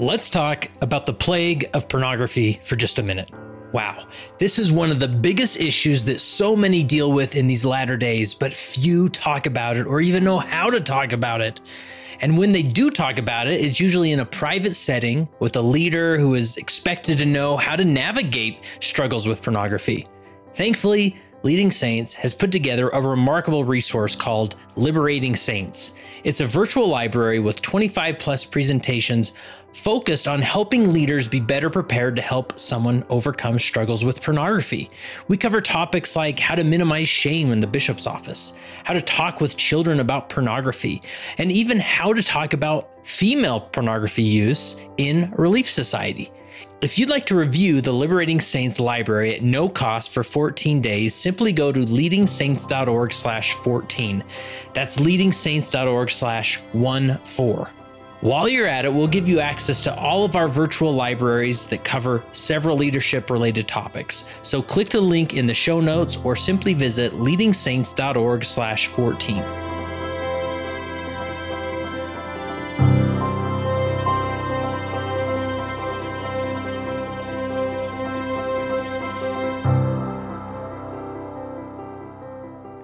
Let's talk about the plague of pornography for just a minute. Wow, this is one of the biggest issues that so many deal with in these latter days, but few talk about it or even know how to talk about it. And when they do talk about it, it's usually in a private setting with a leader who is expected to know how to navigate struggles with pornography. Thankfully, Leading Saints has put together a remarkable resource called Liberating Saints. It's a virtual library with 25 plus presentations focused on helping leaders be better prepared to help someone overcome struggles with pornography. We cover topics like how to minimize shame in the bishop's office, how to talk with children about pornography, and even how to talk about female pornography use in Relief Society. If you'd like to review the Liberating Saints library at no cost for 14 days, simply go to leadingsaints.org slash 14. That's leadingsaints.org slash 14. While you're at it, we'll give you access to all of our virtual libraries that cover several leadership related topics. So click the link in the show notes or simply visit leadingsaints.org slash 14.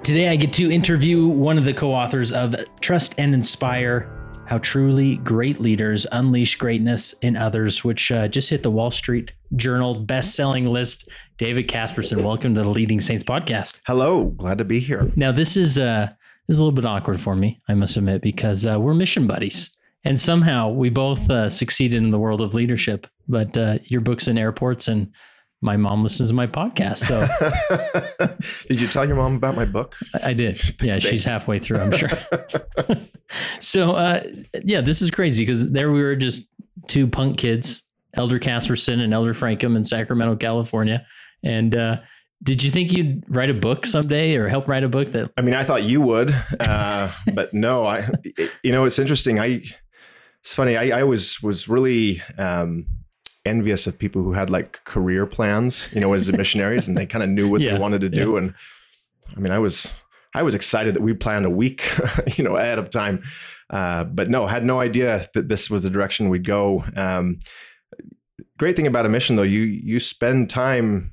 Today, I get to interview one of the co authors of Trust and Inspire How Truly Great Leaders Unleash Greatness in Others, which uh, just hit the Wall Street Journal best-selling list. David Kasperson, welcome to the Leading Saints podcast. Hello, glad to be here. Now, this is, uh, this is a little bit awkward for me, I must admit, because uh, we're mission buddies. And somehow we both uh, succeeded in the world of leadership. But uh, your book's in airports and my mom listens to my podcast. So did you tell your mom about my book? I, I did. Yeah, she's halfway through, I'm sure. so uh, yeah, this is crazy because there we were just two punk kids, Elder Kasperson and Elder Francom in Sacramento, California. And uh, did you think you'd write a book someday or help write a book that I mean, I thought you would, uh, but no, I, you know, it's interesting. I, it's funny. I, I was, was really, um, envious of people who had like career plans, you know, as missionaries and they kind of knew what Yeah, they wanted to do. yeah. And I mean, I was, I was excited that we planned a week, you know, ahead of time. Uh, but no, had no idea that this was the direction we'd go. Um, great thing about a mission though, you, you spend time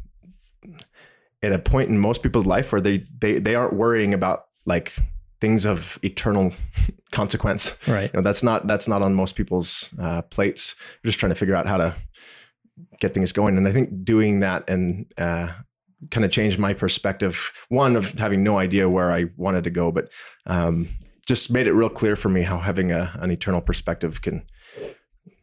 at a point in most people's life where they, they, they aren't worrying about like things of eternal consequence right? you know that's not that's not on most people's uh, plates We're just trying to figure out how to get things going and i think doing that and uh, kind of changed my perspective one of having no idea where i wanted to go but um, just made it real clear for me how having a, an eternal perspective can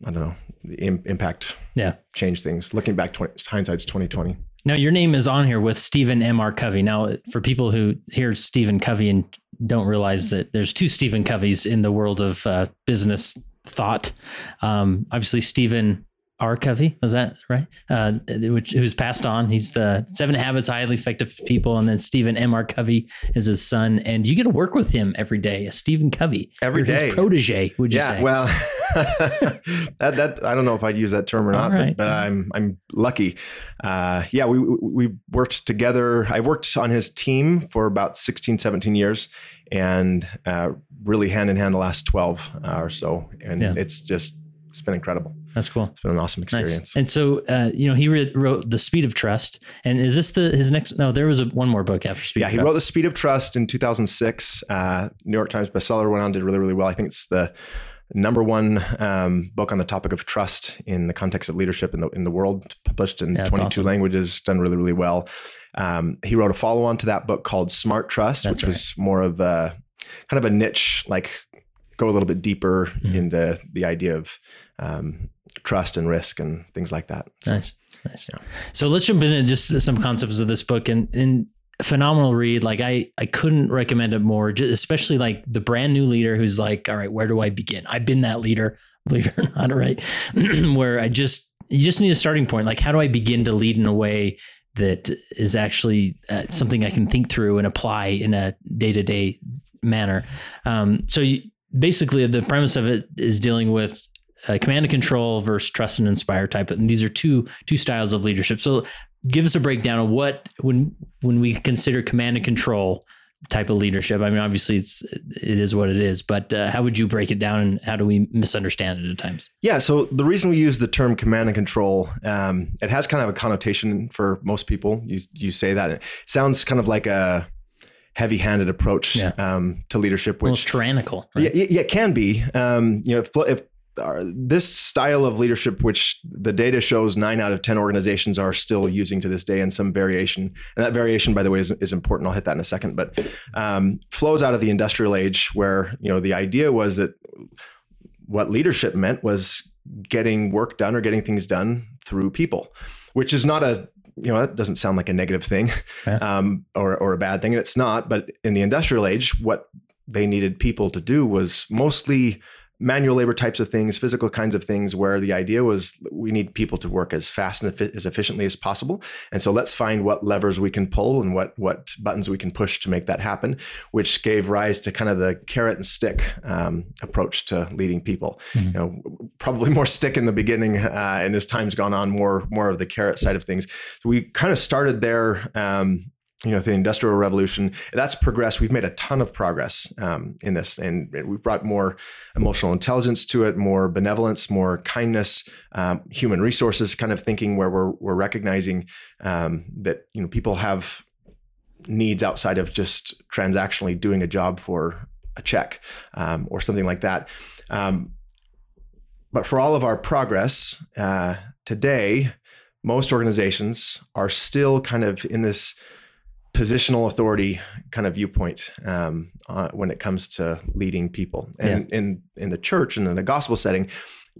i don't know Im- impact Yeah. change things looking back 20, hindsight's 2020 Now your name is on here with Stephen M. R. Covey. Now, for people who hear Stephen Covey and don't realize that there's two Stephen Coveys in the world of uh, business thought. Um, obviously, Stephen R. Covey was that right? Uh, which who's passed on. He's the Seven Habits of Highly Effective People, and then Stephen M. R. Covey is his son, and you get to work with him every day. Stephen Covey, Every his protege. Would you yeah, say? well, that that I don't know if I'd use that term or not, right. but, but I'm I'm lucky. Uh, yeah, we we worked together. I worked on his team for about 16, 17 years, and uh, really hand in hand the last twelve uh, or so, and Yeah. it's just it's been incredible. That's cool. It's been an awesome Nice. experience. And so, uh, you know, he re- wrote The Speed of Trust. And is this the his next? No, there was a, one more book after Speed Yeah, he Trust. wrote The Speed of Trust in 2006. Uh, New York Times bestseller went on, did really, really well. I think it's the number one um, book on the topic of trust in the context of leadership in the in the world, published in Yeah, 22 awesome. languages, done really, really well. Um, he wrote a follow on to that book called Smart Trust, That's which was more of a kind of a niche, like go a little bit deeper Mhm. into the idea of um, trust and risk and things like that. So, Nice, nice. Yeah. So let's jump into just some concepts of this book and and phenomenal read. Like I I couldn't recommend it more. Just especially like the brand new leader who's like, all right, where do I begin? I've been that leader, believe it or not, right? Where I just you just need a starting point. Like, how do I begin to lead in a way that is actually uh, something I can think through and apply in a day to day manner? Um, so you, basically, the premise of it is dealing with uh, command and control versus trust and inspire type. And these are two two styles of leadership. So give us a breakdown of what when when we consider command and control, type of leadership? I mean, obviously it's it is what it is, but uh, how would you break it down, and how do we misunderstand it at times? Yeah, so the reason we use the term command and control, um, it has kind of a connotation for most people. You you say that it sounds kind of like a heavy-handed approach Yeah. um, to leadership, which Almost tyrannical. Right? Yeah, yeah, yeah, it can be. Um, you know, if uh, this style of leadership, which the data shows nine out of 10 organizations are still using to this day in some variation, and that variation, by the way, is, is important. I'll hit that in a second, but um, flows out of the industrial age where, you know, the idea was that what leadership meant was getting work done or getting things done through people, which is not a you know that doesn't sound like a negative thing Yeah. um, or, or a bad thing and it's not but in the industrial age what they needed people to do was mostly manual labor types of things physical kinds of things where the idea was we need people to work as fast and as efficiently as possible. And so let's find what levers we can pull and what what buttons we can push to make that happen which gave rise to kind of the carrot and stick um, approach to leading people. Mhm. you know probably more stick in the beginning uh, and as time's gone on more more of the carrot side of things. So we kind of started there um, you know the industrial revolution that's progressed. We've made a ton of progress um, in this and, we've brought more emotional intelligence to it more benevolence more kindness um, human resources kind of thinking where we're, we're recognizing um, that you know people have needs outside of just transactionally doing a job for a check um, or something like that. Um, but for all of our progress uh, today most organizations are still kind of in this positional authority kind of viewpoint um, uh, when it comes to leading people. And in in the church and in the gospel setting,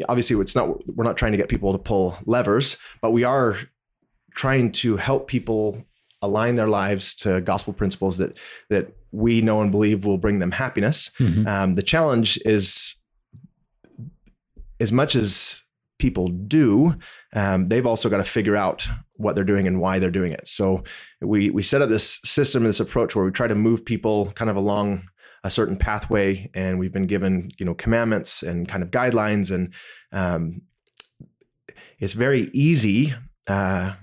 obviously it's not we're not trying to get people to pull levers, but we are trying to help people align their lives to gospel principles that that we know and believe will bring them happiness. Mhm. Um, the challenge is as much as people do, um, they've also got to figure out what they're doing and why they're doing it. So we we set up this system, this approach where we try to move people kind of along a certain pathway, and we've been given you know commandments and kind of guidelines, and um, it's very easy, uh,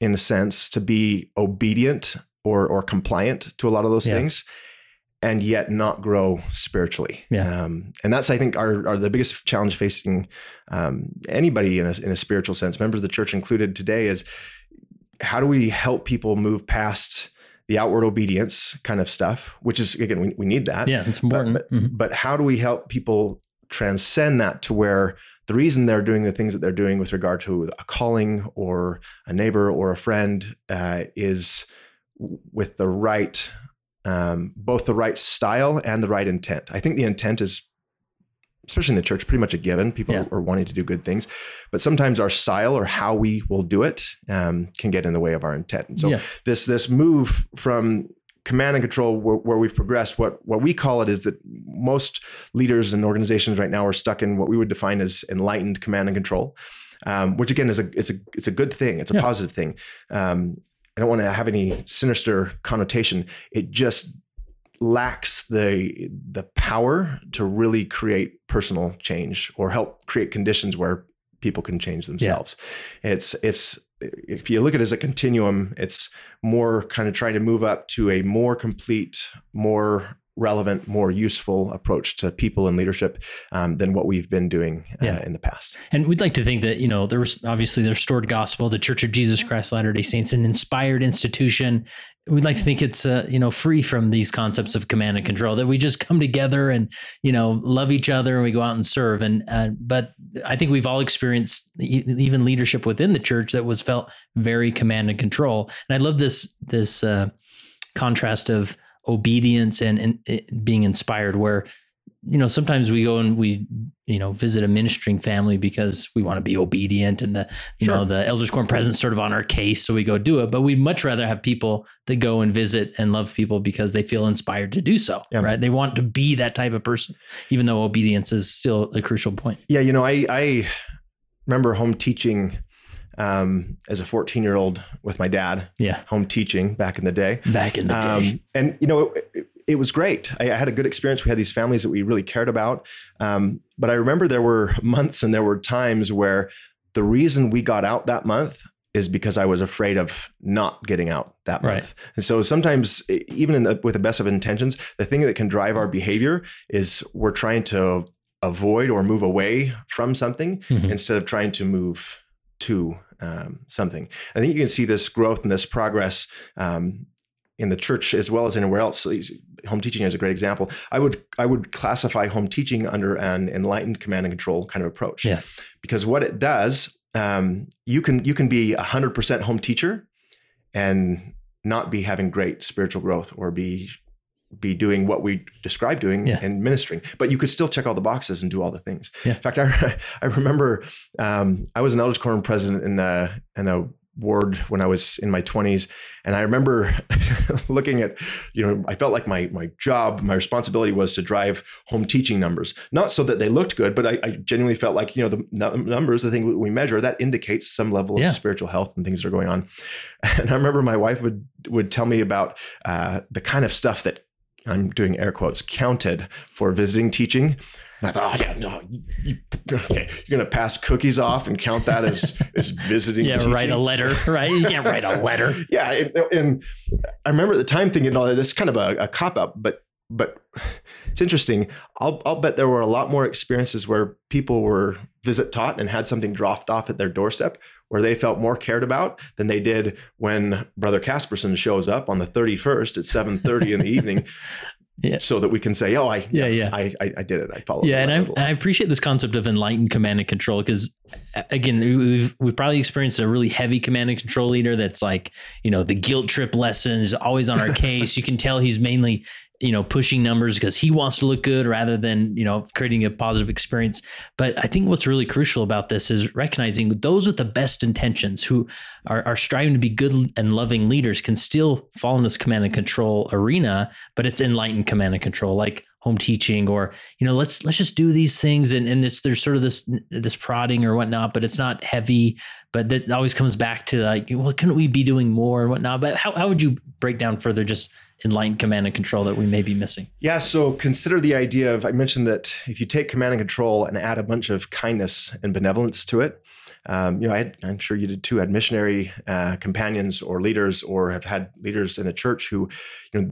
in a sense, to be obedient or or compliant to a lot of those Yeah. things. And yet not grow spiritually, Yeah. um, and that's I think are, are the biggest challenge facing um, anybody in a, in a spiritual sense, members of the church included today, is how do we help people move past the outward obedience kind of stuff, which is again we, we need that, Yeah, it's important. but, Mhm. but how do we help people transcend that to where the reason they're doing the things that they're doing with regard to a calling or a neighbor or a friend uh, is with the right um, both the right style and the right intent i think the intent is especially in the church pretty much a given people Yeah. are wanting to do good things but sometimes our style or how we will do it um, can get in the way of our intent and so yeah. this this move from command and control where, where we've progressed what what we call it is that most leaders and organizations right now are stuck in what we would define as enlightened command and control um, which again is a it's a it's a good thing it's a Yeah. positive thing um, i don't want to have any sinister connotation. It just lacks the the power to really create personal change or help create conditions where people can change themselves. It's it's if you look at it as a continuum it's more kind of trying to move up to a more complete more relevant more useful approach to people and leadership um, than what we've been doing uh, Yeah. in the past And we'd like to think that, you know, there was obviously the restored gospel, the Church of Jesus Christ Latter day Saints, an inspired institution. We'd like to think it's, uh, you know, free from these concepts of command and control, that we just come together and, you know, love each other and we go out and serve. And, uh, but I think we've all experienced e- even leadership within the church that was felt very command and control. And I love this, this, uh, contrast of obedience and, and it being inspired where you know sometimes we go and we you know visit a ministering family because we want to be obedient and the you know the elders quorum presence sort of on our case so we go do it. But we'd much rather have people that go and visit and love people because they feel inspired to do so Yeah. right? They want to be that type of person even though obedience is still a crucial point. Yeah you know i i remember home teaching um, as a 14 year old with my dad yeah home teaching back in the day back in the day Um, and you know, it, it was great. I, I had a good experience. We had these families that we really cared about. Um, but I remember there were months and there were times where the reason we got out that month is because I was afraid of not getting out that month. Right. And so sometimes, even in the, with the best of intentions, the thing that can drive our behavior is we're trying to avoid or move away from something Mhm. instead of trying to move to um, something. I think you can see this growth and this progress um, in the church as well as anywhere else. So home teaching is a great example. I would I would classify home teaching under an enlightened command and control kind of approach. Yeah. Because what it does, um, you can you can be a hundred percent home teacher and not be having great spiritual growth or be be doing what we describe doing Yeah. and ministering, but you could still check all the boxes and do all the things. Yeah. In fact, I, I remember um, I was an elders quorum president in a, in a ward when I was in my 20s. And I remember looking at, you know, I felt like my my job, my responsibility was to drive home teaching numbers. Not so that they looked good, but I, I genuinely felt like, you know, the num- numbers, the thing we measure, that indicates some level of spiritual health and things that are going on. And I remember my wife would would tell me about uh, the kind of stuff that I'm doing air quotes counted for visiting teaching. And I thought, oh, yeah, no, you, okay, you're gonna pass cookies off and count that as as visiting. Yeah, teaching? write a letter, right? You can't write a letter. yeah, and, and I remember at the time thinking, "Oh, this is kind of a, a cop out," but but it's interesting. I'll I'll bet there were a lot more experiences where people were visit taught and had something dropped off at their doorstep where they felt more cared about than they did when Brother Kasperson shows up on the 31st at 7:30 in the evening. Yeah. So that we can say, "Oh, I Yeah, yeah. I I, I did it. I followed." Yeah, and. I, I appreciate this concept of enlightened command and control because, again, we've we've probably experienced a really heavy command and control leader that's like, you know, the guilt trip lessons, always on our case. you can tell he's mainly, you know, pushing numbers because he wants to look good rather than you know creating a positive experience. But I think what's really crucial about this is recognizing those with the best intentions who are, are striving to be good and loving leaders can still fall in this command and control arena, but it's enlightened command and control, like home teaching or you know let's let's just do these things and and there's sort of this this prodding or whatnot but it's not heavy but that always comes back to like well couldn't we be doing more and whatnot but how, how would you break down further just enlightened command and control that we may be missing Yeah, so consider the idea of I mentioned that if you take command and control and add a bunch of kindness and benevolence to it, um, you know, I I'm sure you did too. Had missionary uh, companions or leaders, or have had leaders in the church who, you know,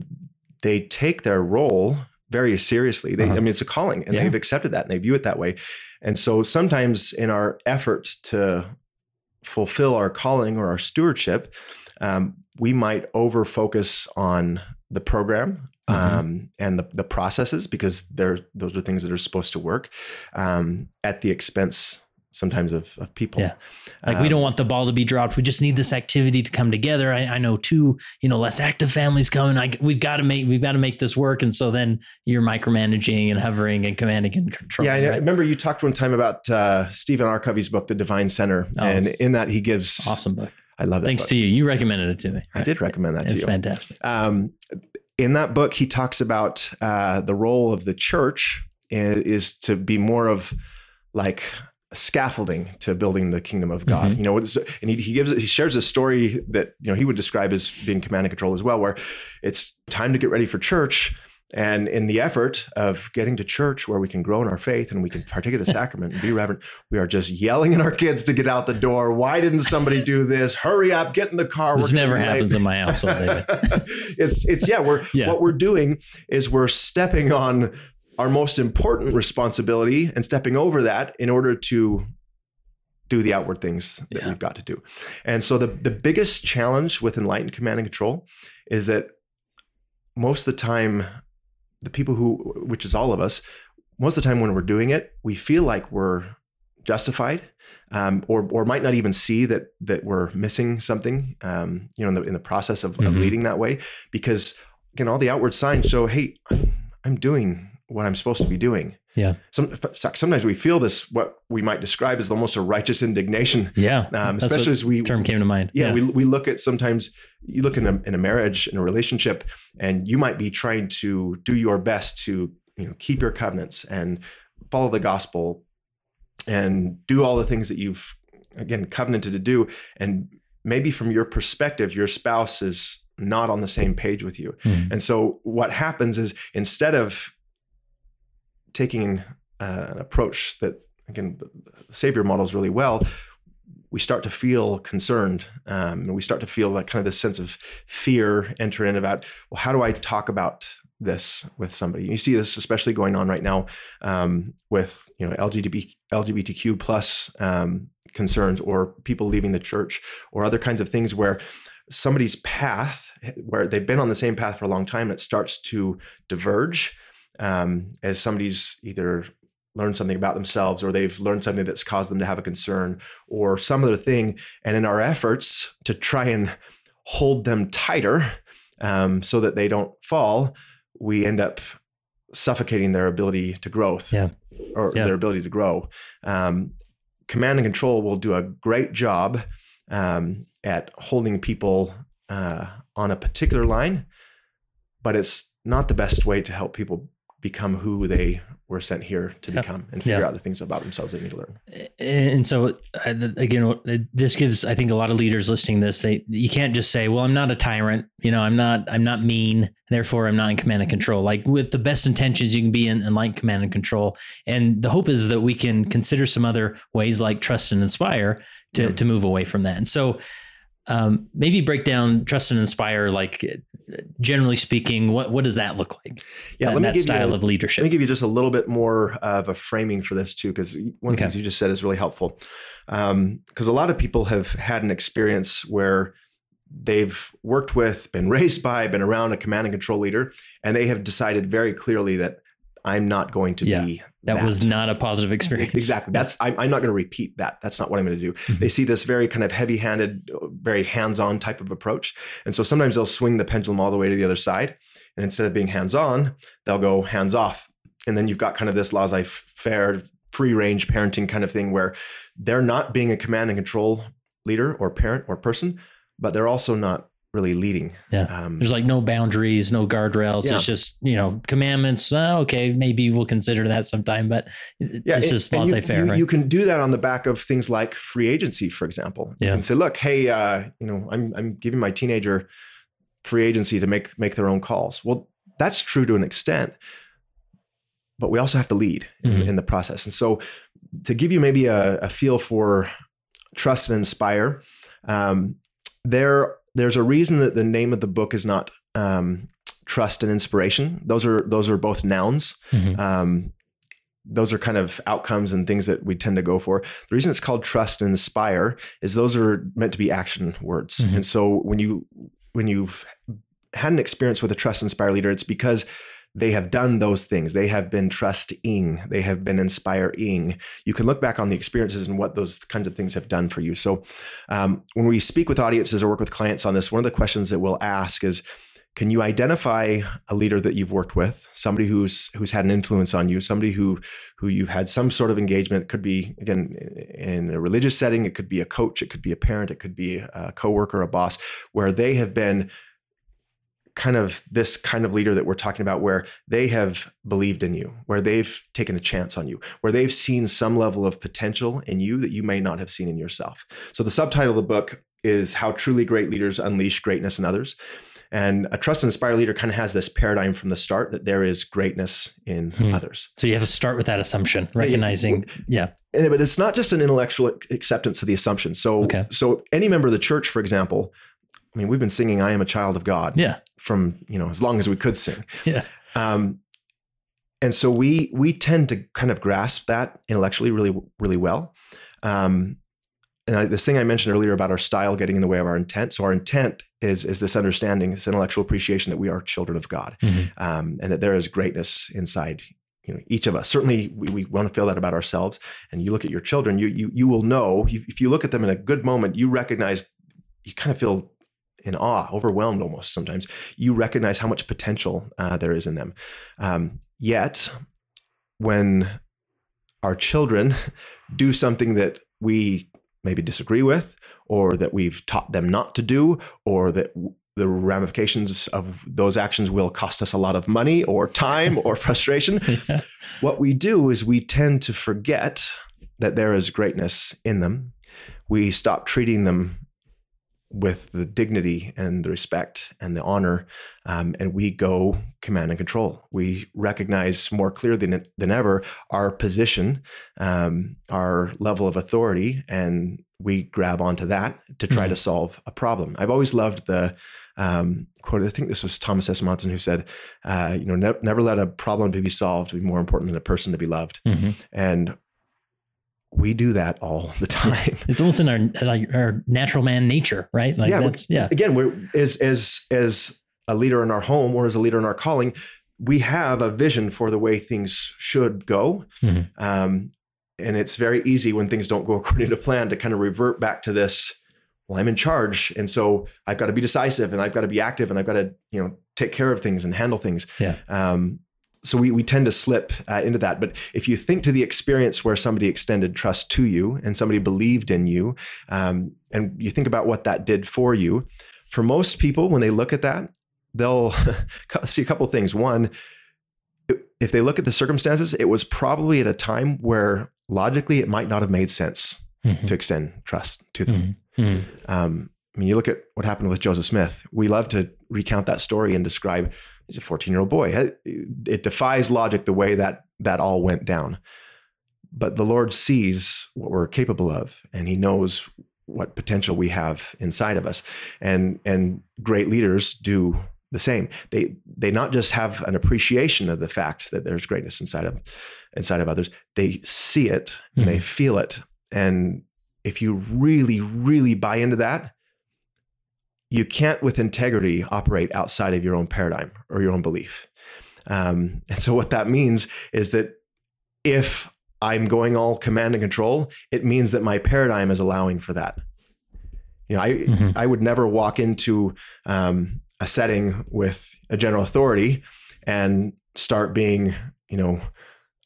they take their role very seriously. They, Uh-huh. I mean, it's a calling, and Yeah. they've accepted that and they view it that way. And so sometimes in our effort to fulfill our calling or our stewardship, um, we might over focus on the program Mhm. um, and the, the processes because they're those are things that are supposed to work um, at the expense sometimes of, of people. Yeah. like we Um, don't want the ball to be dropped we just need this activity to come together i, I know two you know less active families coming I, we've got to make we've got to make this work and so then you're micromanaging and hovering and commanding and controlling Yeah, I right? remember you talked one time about uh, Stephen R. Covey's book, The Divine Center, Oh, and in that he gives. awesome book I love that. thanks book. to you you recommended it to me I did recommend that to it's you. fantastic Um, in that book, he talks about uh, the role of the church is to be more of like scaffolding to building the kingdom of God. Mhm. You know, and he, he gives he shares a story that you know he would describe as being command and control as well, where it's time to get ready for church. And in the effort of getting to church where we can grow in our faith and we can partake of the sacrament and be reverent, we are just yelling at our kids to get out the door. Why didn't somebody do this? Hurry up, get in the car. this never happens in my household David. it's it's yeah we're Yeah. what we're doing is we're stepping on our most important responsibility and stepping over that in order to do the outward things that Yeah. we've got to do and so the the biggest challenge with enlightened command and control is that most of the time the people who which is all of us most of the time when we're doing it we feel like we're justified um, or or might not even see that that we're missing something um, you know in the in the process of, of Mhm. leading that way because again all the outward signs show hey I'm, I'm doing what I'm supposed to be doing. Yeah. Some, sometimes we feel this what we might describe as almost a righteous indignation. Yeah. Um, especially as we term came to mind. Yeah, we, we look at sometimes you look in a, in a marriage in a relationship and you might be trying to do your best to you know keep your covenants and follow the gospel and do all the things that you've again covenanted to do. And maybe from your perspective your spouse is not on the same page with you. Mhm. and so what happens is instead of taking uh, an approach that again the, savior models really well we start to feel concerned um, and we start to feel like kind of this sense of fear enter in about well how do i talk about this with somebody? You see this especially going on right now um, with you know LGBT, lgbtq plus um, concerns or people leaving the church or other kinds of things where somebody's path where they've been on the same path for a long time it starts to diverge um, as somebody's either learned something about themselves or they've learned something that's caused them to have a concern or some other thing and in our efforts to try and hold them tighter um, so that they don't fall we end up suffocating their ability to growth yeah. or Yeah. their ability to grow um, command and control will do a great job um, at holding people uh, on a particular line, but it's not the best way to help people become who they were sent here to Yeah. become and figure Yeah. out the things about themselves they need to learn. and so again this gives i think a lot of leaders listening to this they you can't just say well i'm not a tyrant you know i'm not i'm not mean therefore i'm not in command and control like with the best intentions you can be in, in like command and control and the hope is that we can consider some other ways like trust and inspire to, Yeah. to move away from that and so um, maybe break down trust and inspire like generally speaking what what does that look like? Yeah, that, let me that give style you, of Let me give you just a little bit more of a framing for this too, because one of the things you just said is really helpful. Because a lot of people have had an experience where they've worked with, been raised by, been around a command and control leader, and they have decided very clearly that I'm not going to Yeah, be that, was not a positive experience Exactly. That's I'm, I'm not going to repeat that. That's not what I'm going to do. Mhm. They see this very kind of heavy-handed, very hands-on type of approach, and so sometimes they'll swing the pendulum all the way to the other side, and instead of being hands-on, they'll go hands-off, and then you've got kind of this laissez-faire, free-range parenting kind of thing where they're not being a command and control leader or parent or person, but they're also not really leading. Yeah. Um, There's like no boundaries, no guardrails. Yeah. It's just, you know, commandments. Uh, okay, maybe we'll consider that sometime, but it- it's just and you- laissez faire, you, right? you can do that on the back of things like free agency, for example. You Yeah. can say, look, hey, uh, you know, I'm I'm giving my teenager free agency to make make their own calls. Well, that's true to an extent, but we also have to lead in, Mhm. in the process. And so, to give you maybe a, a feel for trust and inspire, um, there there's a reason that the name of the book is not um, trust and inspiration. Those are those are both nouns Mhm. um, those are kind of outcomes and things that we tend to go for. The reason it's called trust and inspire is those are meant to be action words. Mhm. And so when you when you've had an experience with a trust inspire leader, it's because they have done those things. They have been trusting. They have been inspiring. You can look back on the experiences and what those kinds of things have done for you. So, um, when we speak with audiences or work with clients on this, one of the questions that we'll ask is, can you identify a leader that you've worked with, somebody who's who's had an influence on you, somebody who who you've had some sort of engagement? It could be again in a religious setting, it could be a coach, it could be a parent, it could be a coworker, a boss, where they have been kind of this kind of leader that we're talking about where they have believed in you where they've taken a chance on you where they've seen some level of potential in you that you may not have seen in yourself. So the subtitle of the book is how truly great leaders unleash greatness in others. And a trust and inspire leader kind of has this paradigm from the start that there is greatness in Hmm. others. So you have to start with that assumption, recognizing, yeah, and, but it's not just an intellectual acceptance of the assumption. So Okay. so any member of the church for example i mean we've been singing i am a child of god yeah, from you know as long as we could sing. Yeah. Um, and so we we tend to kind of grasp that intellectually really really well. Um, and I, this thing I mentioned earlier about our style getting in the way of our intent. So our intent is is this understanding, this intellectual appreciation that we are children of God, Mhm. um, and that there is greatness inside you know each of us. Certainly, we, we want to feel that about ourselves. And you look at your children, you you you will know if you look at them in a good moment, you recognize, you kind of feel in awe, overwhelmed almost sometimes. You recognize how much potential uh, there is in them. Um, yet, when our children do something that we maybe disagree with, or that we've taught them not to do, or that w- the ramifications of those actions will cost us a lot of money or time or frustration, Yeah. what we do is we tend to forget that there is greatness in them. We stop treating them with the dignity and the respect and the honor, um, and we go command and control. We recognize more clearly than, than ever our position, um, our level of authority, and we grab onto that to try Mhm. to solve a problem. I've always loved the um, quote. I think this was Thomas S. Monson who said, uh, "You know, ne- never let a problem to be solved be more important than a person to be loved." Mhm. And we do that all the time. It's almost in our like our natural man nature, right? Like Yeah, that's yeah. Again, we're as as as a leader in our home or as a leader in our calling, we have a vision for the way things should go. Mhm. Um, and it's very easy when things don't go according to plan to kind of revert back to this. Well, I'm in charge, and so I've got to be decisive, and I've got to be active, and I've got to you know take care of things and handle things. Yeah. Um, so we we tend to slip uh, into that. But if you think to the experience where somebody extended trust to you and somebody believed in you, um, and you think about what that did for you, for most people, when they look at that, they'll see a couple of things. One, if they look at the circumstances, it was probably at a time where logically it might not have made sense Mhm. to extend trust to them. Mhm. Mhm. Um, I mean, you look at what happened with Joseph Smith. We love to recount that story and describe he's a 14 year old boy. It, it defies logic the way that that all went down. But the Lord sees what we're capable of, and He knows what potential we have inside of us. And and great leaders do the same. They they not just have an appreciation of the fact that there's greatness inside of inside of others. They see it and they hmm. feel it. And if you really, really buy into that, you can't with integrity operate outside of your own paradigm or your own belief. Um, and so what that means is that if I'm going all command and control, it means that my paradigm is allowing for that. You know, I Mhm. I would never walk into um, a setting with a general authority and start being, you know,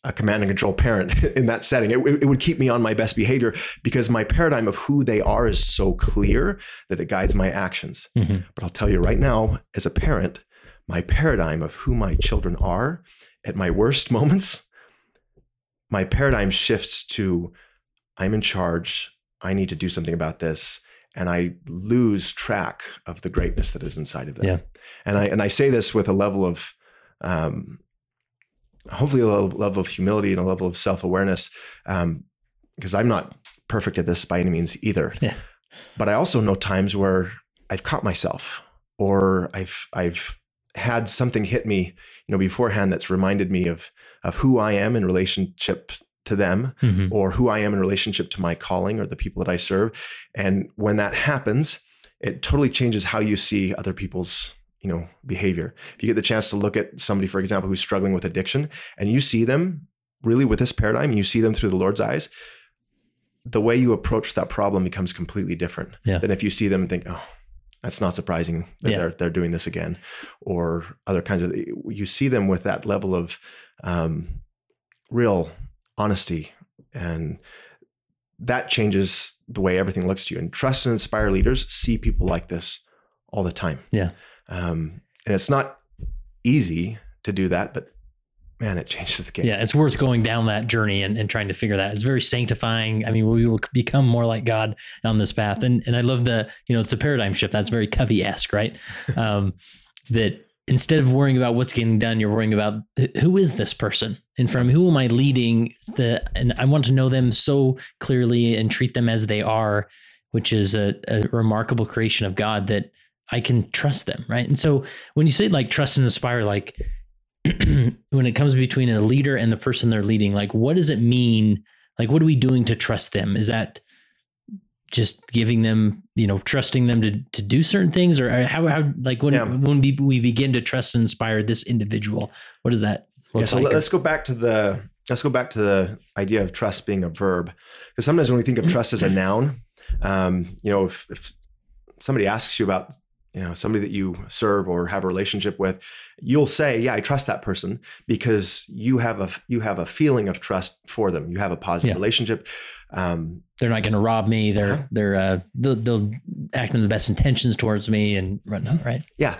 a command and control parent in that setting. It, it would keep me on my best behavior because my paradigm of who they are is so clear that it guides my actions. Mhm. But I'll tell you right now, as a parent, my paradigm of who my children are at my worst moments, my paradigm shifts to I'm in charge. I need to do something about this. And I lose track of the greatness that is inside of them. Yeah. And I and I say this with a level of um, hopefully a level, of humility and a level of self-awareness. Um, because I'm not perfect at this by any means either. Yeah. But I also know times where I've caught myself or I've I've had something hit me, you know, beforehand that's reminded me of of who I am in relationship to them Mhm. or who I am in relationship to my calling or the people that I serve. And when that happens, it totally changes how you see other people's, you know, behavior. If you get the chance to look at somebody, for example, who's struggling with addiction and you see them really with this paradigm, you see them through the Lord's eyes, the way you approach that problem becomes completely different Yeah. than if you see them and think, oh, that's not surprising that Yeah. they're they're doing this again, or other kinds of. You see them with that level of um, real honesty, and that changes the way everything looks to you. And trust and inspire leaders see people like this all the time. Yeah. Um, and it's not easy to do that, but man, it changes the game. Yeah, it's worth going down that journey and, and trying to figure that. It's very sanctifying. I mean, we will become more like God on this path. And and I love the, you know, it's a paradigm shift. That's very Covey-esque, right? Um, that instead of worrying about what's getting done, you're worrying about who is this person and from who am I leading? The and I want to know them so clearly and treat them as they are, which is a, a remarkable creation of God that I can trust them, right? And so when you say like trust and inspire, like when it comes between a leader and the person they're leading, like what does it mean? Like what are we doing to trust them? Is that just giving them, you know, trusting them to to do certain things, or how how like when Yeah. when we we begin to trust and inspire this individual, what does that look Yeah, so like? let- let's go back to the let's go back to the idea of trust being a verb, because sometimes when we think of trust as a noun, um, you know, if, if somebody asks you about you know somebody that you serve or have a relationship with, you'll say, "Yeah, I trust that person," because you have a you have a feeling of trust for them. You have a positive Yeah. relationship. Um, they're not going to rob me. They're Uh-huh. they're uh, they'll, they'll act in the best intentions towards me and whatnot, right? Yeah.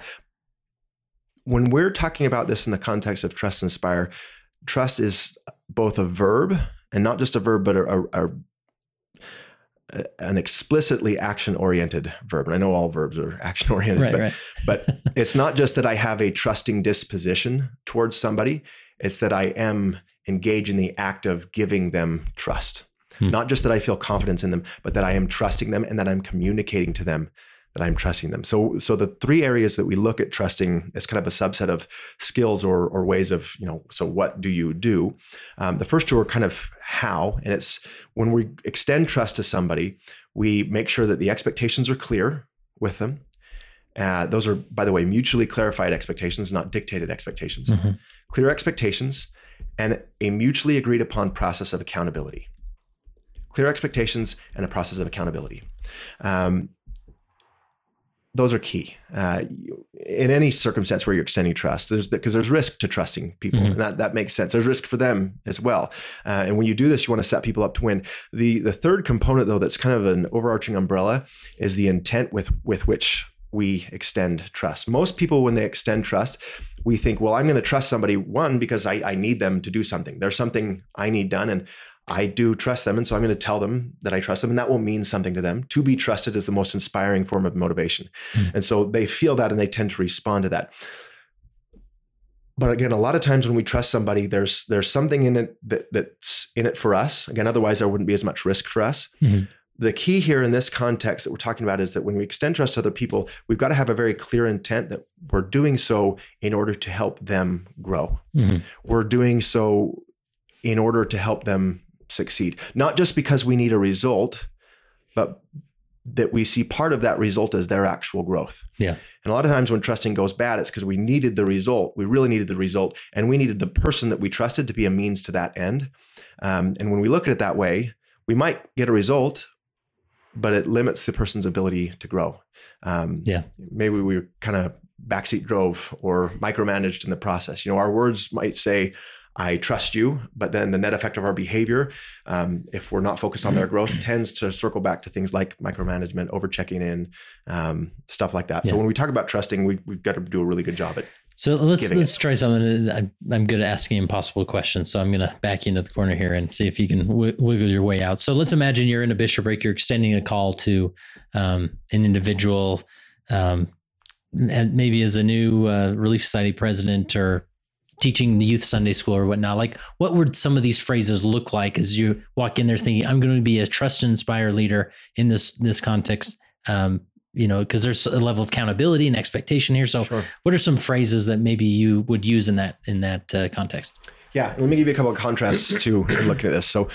When we're talking about this in the context of trust inspire, trust is both a verb and not just a verb, but a, a, a- an explicitly action oriented verb. And I know all verbs are action oriented, Right, but, right. but it's not just that I have a trusting disposition towards somebody, it's that I am engaged in the act of giving them trust. Hmm. Not just that I feel confidence in them, but that I am trusting them and that I'm communicating to them that I'm trusting them. So, so the three areas that we look at trusting is kind of a subset of skills or, or ways of, you know, so what do you do? Um, the first two are kind of how, and it's when we extend trust to somebody, we make sure that the expectations are clear with them. Uh, those are, by the way, mutually clarified expectations, not dictated expectations. Mm-hmm. Clear expectations and a mutually agreed upon process of accountability. Clear expectations and a process of accountability. Um, those are key uh, in any circumstance where you're extending trust. There's because the, there's risk to trusting people, mm-hmm. and that that makes sense. There's risk for them as well. Uh, and when you do this, you want to set people up to win. the The third component, though, that's kind of an overarching umbrella, is the intent with with which we extend trust. Most people, when they extend trust, we think, well, I'm going to trust somebody one because I, I need them to do something. There's something I need done, and I do trust them. And so I'm going to tell them that I trust them, and that will mean something to them. To be trusted is the most inspiring form of motivation. Mm. And so they feel that and they tend to respond to that. But again, a lot of times when we trust somebody, there's there's something in it that, that's in it for us. Again, otherwise there wouldn't be as much risk for us. Mm-hmm. The key here in this context that we're talking about is that when we extend trust to other people, we've got to have a very clear intent that we're doing so in order to help them grow. Mm-hmm. We're doing so in order to help them succeed. Not just because we need a result, but that we see part of that result as their actual growth. Yeah. And a lot of times when trusting goes bad, it's because we needed the result. We really needed the result, and we needed the person that we trusted to be a means to that end. Um, and when we look at it that way, we might get a result, but it limits the person's ability to grow. Um, yeah. Maybe we kind of backseat drove or micromanaged in the process. You know, our words might say, I trust you, but then the net effect of our behavior, um, if we're not focused on their growth, tends to circle back to things like micromanagement, over checking in, um, stuff like that. Yeah. So when we talk about trusting, we, have got to do a really good job at. So let's let's it. try something. I'm, I'm good at asking impossible questions, so I'm going to back you into the corner here and see if you can w- wiggle your way out. So let's imagine you're in a bishopric, you're extending a call to um, an individual, um, maybe as a new uh, Relief Society president or teaching the youth Sunday school or whatnot, like what would some of these phrases look like as you walk in there thinking, I'm going to be a trust and inspire leader in this this context? Um, you know, because there's a level of accountability and expectation here. So, sure. what are some phrases that maybe you would use in that in that uh, context? Yeah, let me give you a couple of contrasts to in looking at this. So,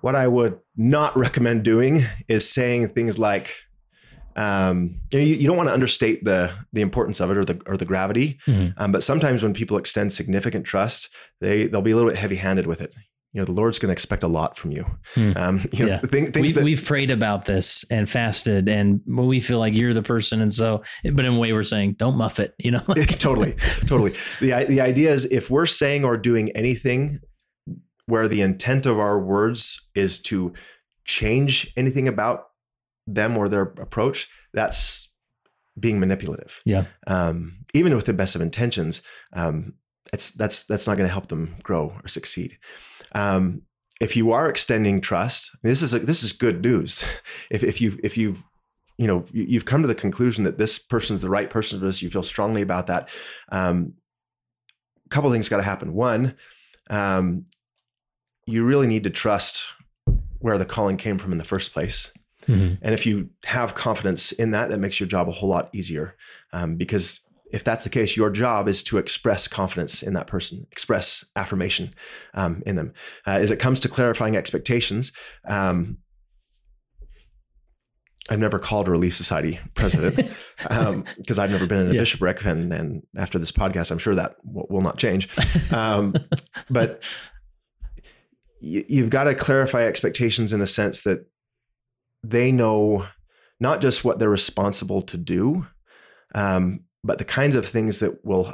what I would not recommend doing is saying things like, um, you, know, you, you, don't want to understate the the importance of it or the or the gravity. Mm-hmm. Um, but sometimes when people extend significant trust, they they'll be a little bit heavy handed with it. You know, the Lord's going to expect a lot from you. Mm. Um, you know, yeah. Th- we, that, we've prayed about this and fasted, and we feel like you're the person. And so, but in a way, we're saying, don't muff it. You know, totally, totally. the The idea is, if we're saying or doing anything where the intent of our words is to change anything about them or their approach, that's being manipulative. Yeah. Um, even with the best of intentions, um, it's that's that's not going to help them grow or succeed. Um, if you are extending trust, this is a, this is good news. If if you if you've you know you've come to the conclusion that this person is the right person for this, you feel strongly about that. Um, a couple things got to happen. One, um, you really need to trust where the calling came from in the first place. Mm-hmm. And if you have confidence in that, that makes your job a whole lot easier. Um, because if that's the case, your job is to express confidence in that person, express affirmation um, in them. Uh, as it comes to clarifying expectations, um, I've never called a Relief Society president because um, I've never been in a yeah. bishopric, and, and after this podcast, I'm sure that will, will not change. Um, but you, you've got to clarify expectations in the sense that they know not just what they're responsible to do, um, but the kinds of things that will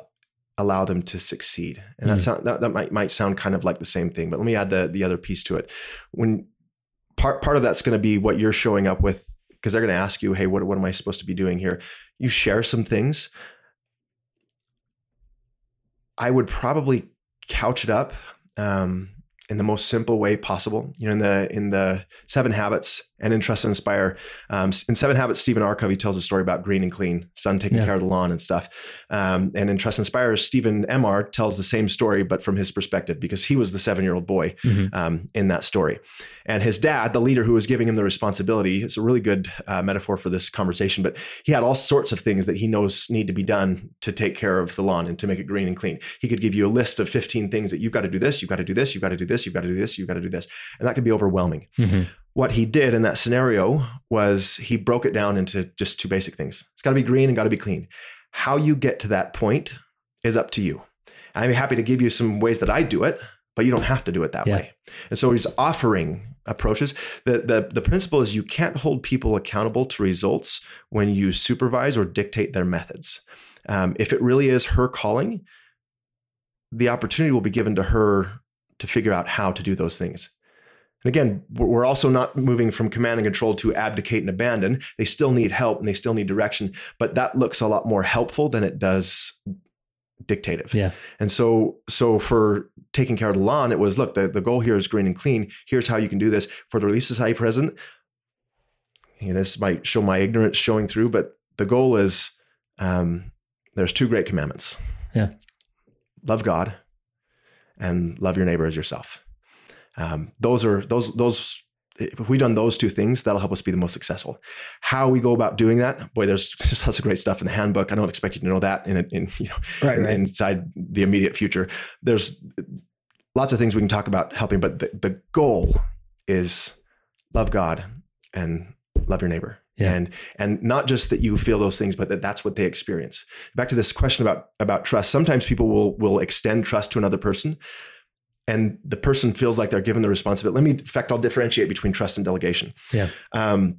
allow them to succeed. And mm. that, sound, that that might might sound kind of like the same thing, but let me add the the other piece to it. When part part of that's going to be what you're showing up with, because they're going to ask you, "Hey, what what am I supposed to be doing here?" You share some things. I would probably couch it up um, in the most simple way possible. You know, in the in the Seven Habits and in Trust and Inspire, um, in Seven Habits, Stephen R. Covey tells a story about green and clean, son taking yeah. care of the lawn and stuff. Um, and in Trust and Inspire, Stephen M.R. tells the same story, but from his perspective, because he was the seven year old boy mm-hmm. um, in that story. And his dad, the leader who was giving him the responsibility, is a really good uh, metaphor for this conversation. But he had all sorts of things that he knows need to be done to take care of the lawn and to make it green and clean. He could give you a list of 15 things that you've got to do this, you've got to do this, you've got to do this, you've got to do this, you've got to do this. And that could be overwhelming. Mm-hmm what he did in that scenario was he broke it down into just two basic things. It's got to be green and got to be clean. How you get to that point is up to you. I'm happy to give you some ways that I do it, but you don't have to do it that yeah. way. And so he's offering approaches. The, the, the principle is you can't hold people accountable to results when you supervise or dictate their methods. Um, if it really is her calling, the opportunity will be given to her to figure out how to do those things. And again, we're also not moving from command and control to abdicate and abandon. They still need help and they still need direction, but that looks a lot more helpful than it does dictative. Yeah. And so so for taking care of the lawn, it was look, the, the goal here is green and clean. Here's how you can do this. For the Relief Society president, you know, this might show my ignorance showing through, but the goal is um, there's two great commandments. Yeah. Love God and love your neighbor as yourself. Um, those are those those. If we've done those two things, that'll help us be the most successful. How we go about doing that, boy, there's just lots of great stuff in the handbook. I don't expect you to know that in, in you know right, right. inside the immediate future. There's lots of things we can talk about helping, but the, the goal is love God and love your neighbor. Yeah. And and not just that you feel those things, but that that's what they experience. Back to this question about about trust. Sometimes people will will extend trust to another person, and the person feels like they're given the responsibility. Let me, in fact, I'll differentiate between trust and delegation. Yeah. Um,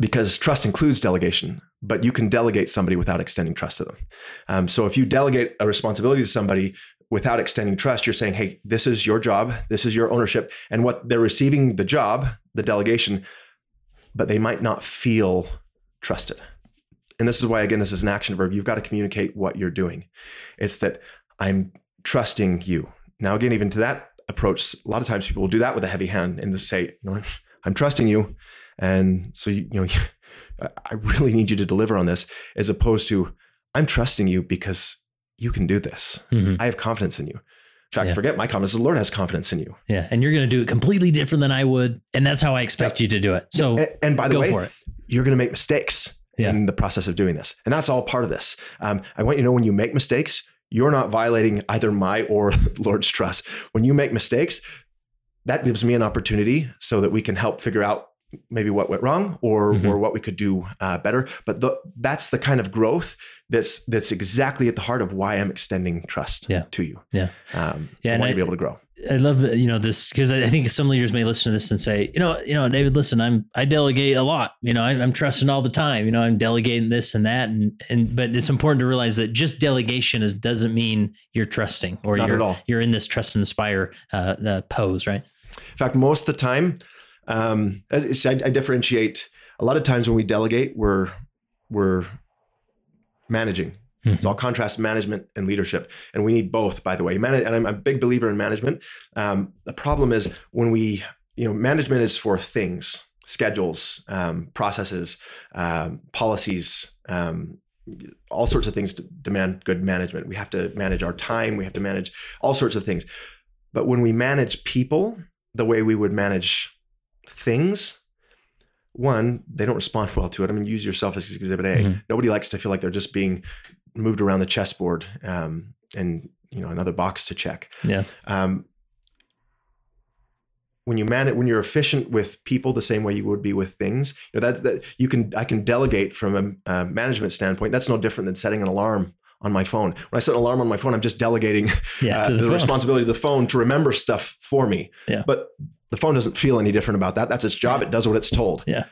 because trust includes delegation, but you can delegate somebody without extending trust to them. Um, so if you delegate a responsibility to somebody without extending trust, you're saying, hey, this is your job, this is your ownership. And what they're receiving the job, the delegation, but they might not feel trusted. And this is why, again, this is an action verb. You've got to communicate what you're doing. It's that I'm trusting you. Now, again, even to that approach, a lot of times people will do that with a heavy hand and say, "No, I'm trusting you," and so you, you know, I really need you to deliver on this, as opposed to, "I'm trusting you because you can do this. Mm-hmm. I have confidence in you." In fact, yeah. forget my confidence. The Lord has confidence in you. Yeah, and you're going to do it completely different than I would, and that's how I expect yeah. you to do it. So, and, and by the way, you're going to make mistakes yeah. in the process of doing this, and that's all part of this. Um, I want you to know when you make mistakes, you're not violating either my or the Lord's trust. When you make mistakes, that gives me an opportunity so that we can help figure out maybe what went wrong or mm-hmm. or what we could do uh, better. But the, that's the kind of growth that's that's exactly at the heart of why I'm extending trust yeah. to you. Yeah, um, yeah, I want I, to be able to grow. I love you know this because I think some leaders may listen to this and say, you know, you know, David, listen, I'm I delegate a lot. You know, I, am trusting all the time. You know, I'm delegating this and that, and and but it's important to realize that just delegation is doesn't mean you're trusting or Not you're at all. you're in this trust and inspire uh, uh, pose, right? In fact, most of the time, um, I, I differentiate. A lot of times when we delegate, we're we're managing Mm-hmm. It's all contrast management and leadership, and we need both. By the way, Man- and I'm a big believer in management. Um, the problem is when we, you know, management is for things, schedules, um, processes, um, policies, um, all sorts of things to demand good management. We have to manage our time. We have to manage all sorts of things. But when we manage people the way we would manage things, one, they don't respond well to it. I mean, use yourself as exhibit A. Mm-hmm. Nobody likes to feel like they're just being moved around the chessboard um, and you know another box to check. Yeah. Um, when you man it, when you're efficient with people the same way you would be with things, you know that that you can I can delegate from a, a management standpoint. That's no different than setting an alarm on my phone. When I set an alarm on my phone, I'm just delegating yeah, uh, the, the responsibility of the phone to remember stuff for me. Yeah. But the phone doesn't feel any different about that. That's its job. It does what it's told. Yeah.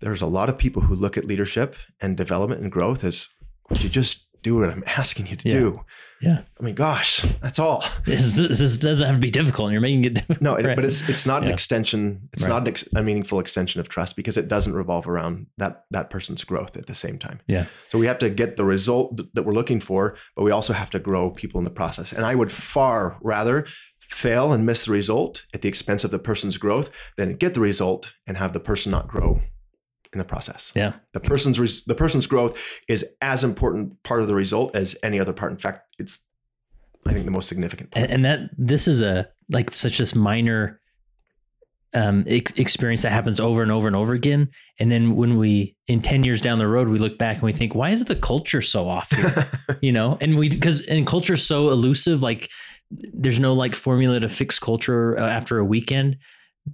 There's a lot of people who look at leadership and development and growth as would you just do what I'm asking you to yeah. do. Yeah. I mean, gosh, that's all. This, this doesn't have to be difficult, and you're making it difficult. No, right. but it's it's not yeah. an extension. It's right. not an ex- a meaningful extension of trust because it doesn't revolve around that that person's growth at the same time. Yeah. So we have to get the result that we're looking for, but we also have to grow people in the process. And I would far rather fail and miss the result at the expense of the person's growth than get the result and have the person not grow in the process. Yeah. The person's res- the person's growth is as important part of the result as any other part. In fact, it's I think the most significant part. And, and that this is a like such this minor um ex- experience that happens over and over and over again and then when we in 10 years down the road we look back and we think why is the culture so off here? you know and we because and culture's so elusive like there's no like formula to fix culture uh, after a weekend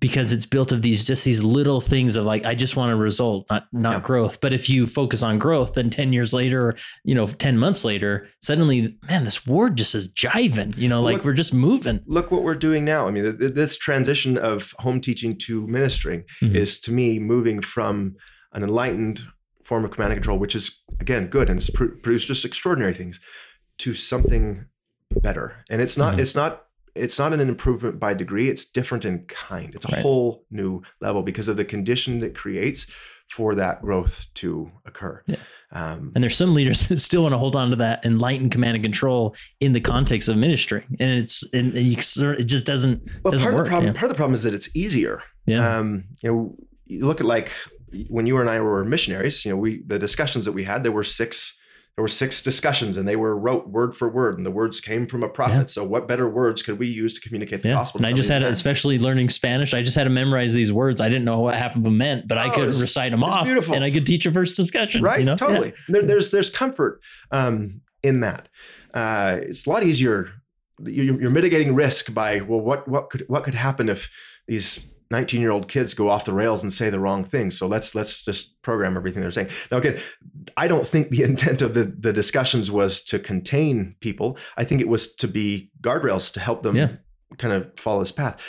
because it's built of these just these little things of like I just want a result, not not Yeah. growth. But if you focus on growth, then ten years later, or you know, ten months later, suddenly, man, this ward just is jiving. You know, like Look- we're just moving. Look what we're doing now. I mean, th- th- this transition of home teaching to ministering Mhm. is to me moving from an enlightened form of command and control, which is again good and it's pr- produced just extraordinary things, to something better. And it's not Mhm. it's not it's not an improvement by degree. It's different in kind. It's a Right. whole new level because of the condition that creates for that growth to occur. Yeah. Um, And there's some leaders that still want to hold on to that enlightened command and control in the context of ministry, and it's and, and you sort it just doesn't Well, doesn't part work. of the problem, yeah. part of the problem is that it's easier. Yeah. Um, you know, you look at like when you and I were missionaries. You know, we the discussions that we had. There were six. There were six discussions, and they were wrote word for word, and the words came from a prophet. Yeah. So, what better words could we use to communicate the yeah. gospel? And I just had, to, especially learning Spanish, I just had to memorize these words. I didn't know what half of them meant, but I Oh, could recite them it's off, beautiful. and I could teach a first discussion. right? You know? Totally. There, there's there's comfort um, in that. Uh, it's a lot easier. You're, you're mitigating risk by well, what what could what could happen if these 19 year old kids go off the rails and say the wrong thing? So let's let's just program everything they're saying. Now again, I don't think the intent of the the discussions was to contain people. I think it was to be guardrails to help them Yeah. kind of follow this path.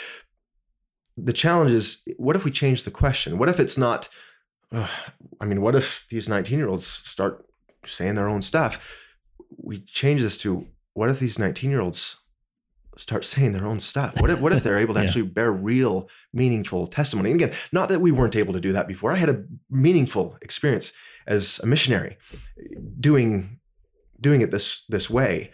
The challenge is, what if we change the question? What if it's not? Ugh, I mean, what if these 19 year olds start saying their own stuff? We change this to what if these 19 year olds start saying their own stuff? What if, what if they're able to Yeah. actually bear real, meaningful testimony? And again, not that we weren't able to do that before. I had a meaningful experience as a missionary doing doing it this this way.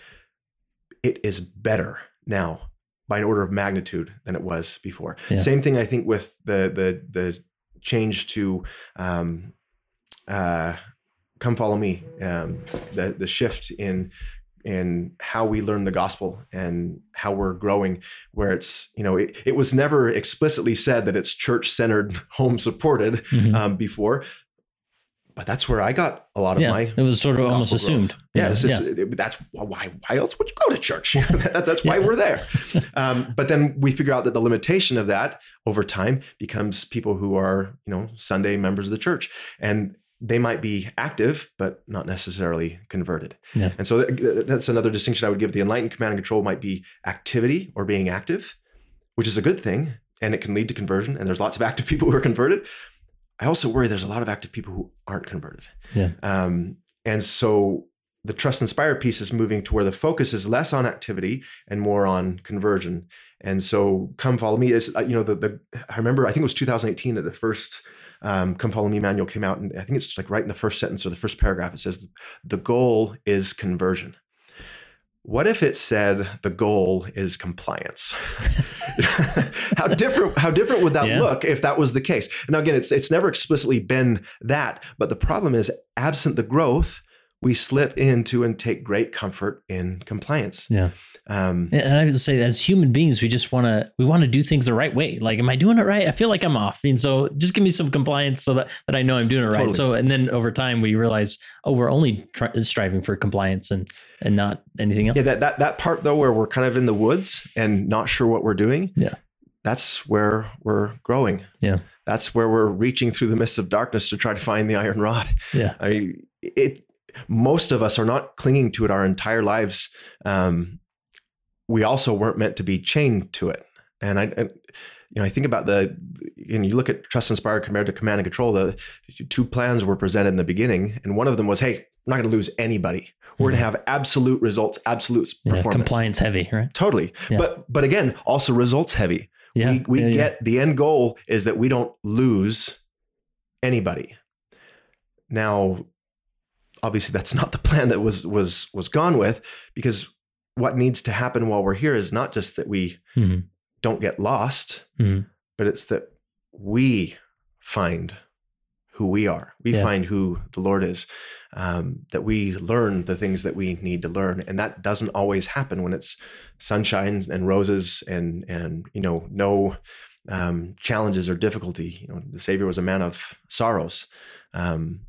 It is better now by an order of magnitude than it was before. Yeah. Same thing, I think, with the the the change to um, uh, come follow me. Um, the the shift in in how we learn the gospel and how we're growing where it's you know it, it was never explicitly said that it's church centered home supported Mhm. um, before but that's where i got a lot of yeah, my it was sort of almost growth. assumed. Yeah, Yeah, it's just, it- that's why. Why else would you go to church? that's, that's why Yeah. we're there. Um, but then we figure out that the limitation of that over time becomes people who are, you know, Sunday members of the church, and they might be active but not necessarily converted. Yeah. And so th- that's another distinction I would give. The enlightened command and control might be activity or being active, which is a good thing, and it can lead to conversion. And there's lots of active people who are converted. I also worry there's a lot of active people who aren't converted. Yeah. Um, and so the trust inspired piece is moving to where the focus is less on activity and more on conversion. And so come follow me is, uh, you know, the, the, I remember, I think it was 2018 that the first um, come follow me manual came out. And I think it's like right in the first sentence or the first paragraph, it says the goal is conversion. What if it said the goal is compliance? how different how different would that Yeah. look if that was the case? Now again, it's it's never explicitly been that, but the problem is absent the growth, we slip into and take great comfort in compliance. Yeah. Um, And I would say, as human beings, we just want to we want to do things the right way. Like, am I doing it right? I feel like I'm off, and so just give me some compliance so that that I know I'm doing it right. Totally. So, and then over time, we realize, oh, we're only try- striving for compliance and and not anything else. yeah, that that that part though, where we're kind of in the woods and not sure what we're doing. Yeah. that's where we're growing. Yeah. that's where we're reaching through the mists of darkness to try to find the iron rod. Yeah. I mean, it. Most of us are not clinging to it our entire lives. Um, we also weren't meant to be chained to it. And I, and, you know, I think about the, and you look at trust inspired compared to command and control. The two plans were presented in the beginning, and one of them was, "Hey, we're not going to lose anybody. We're going to have absolute results, absolute Mm-hmm. Yeah, performance." compliance heavy, right? Totally. Yeah. But but again, also results heavy. Yeah, we we get the end goal is that we don't lose anybody. Now, obviously, that's not the plan that was was was gone with because what needs to happen while we're here is not just that we Mhm. don't get lost, Mhm. but it's that we find who we are. We Yeah. find who the Lord is. Um, that we learn the things that we need to learn, and that doesn't always happen when it's sunshine and roses and and you know no um, challenges or difficulty. You know, the Savior was a man of sorrows. Um,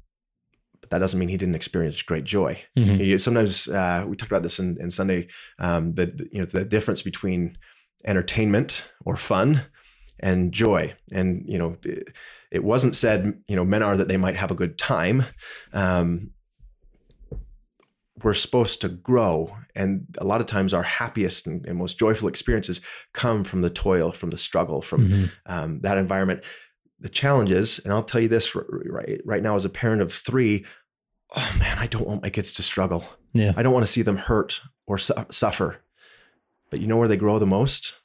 that doesn't mean he didn't experience great joy. Mhm. You- Sometimes uh, we talked about this in, in Sunday. Um, the the- you know the difference between entertainment or fun and joy, and you know it, it wasn't said you know men are that they might have a good time. Um, we're supposed to grow, and a lot of times our happiest and, and most joyful experiences come from the toil, from the struggle, from Mhm. um, that environment. The challenges, and I'll tell you this right right now as a parent of three, oh man, I don't want my kids to struggle. Yeah. I don't want to see them hurt or su- suffer. But you know where they grow the most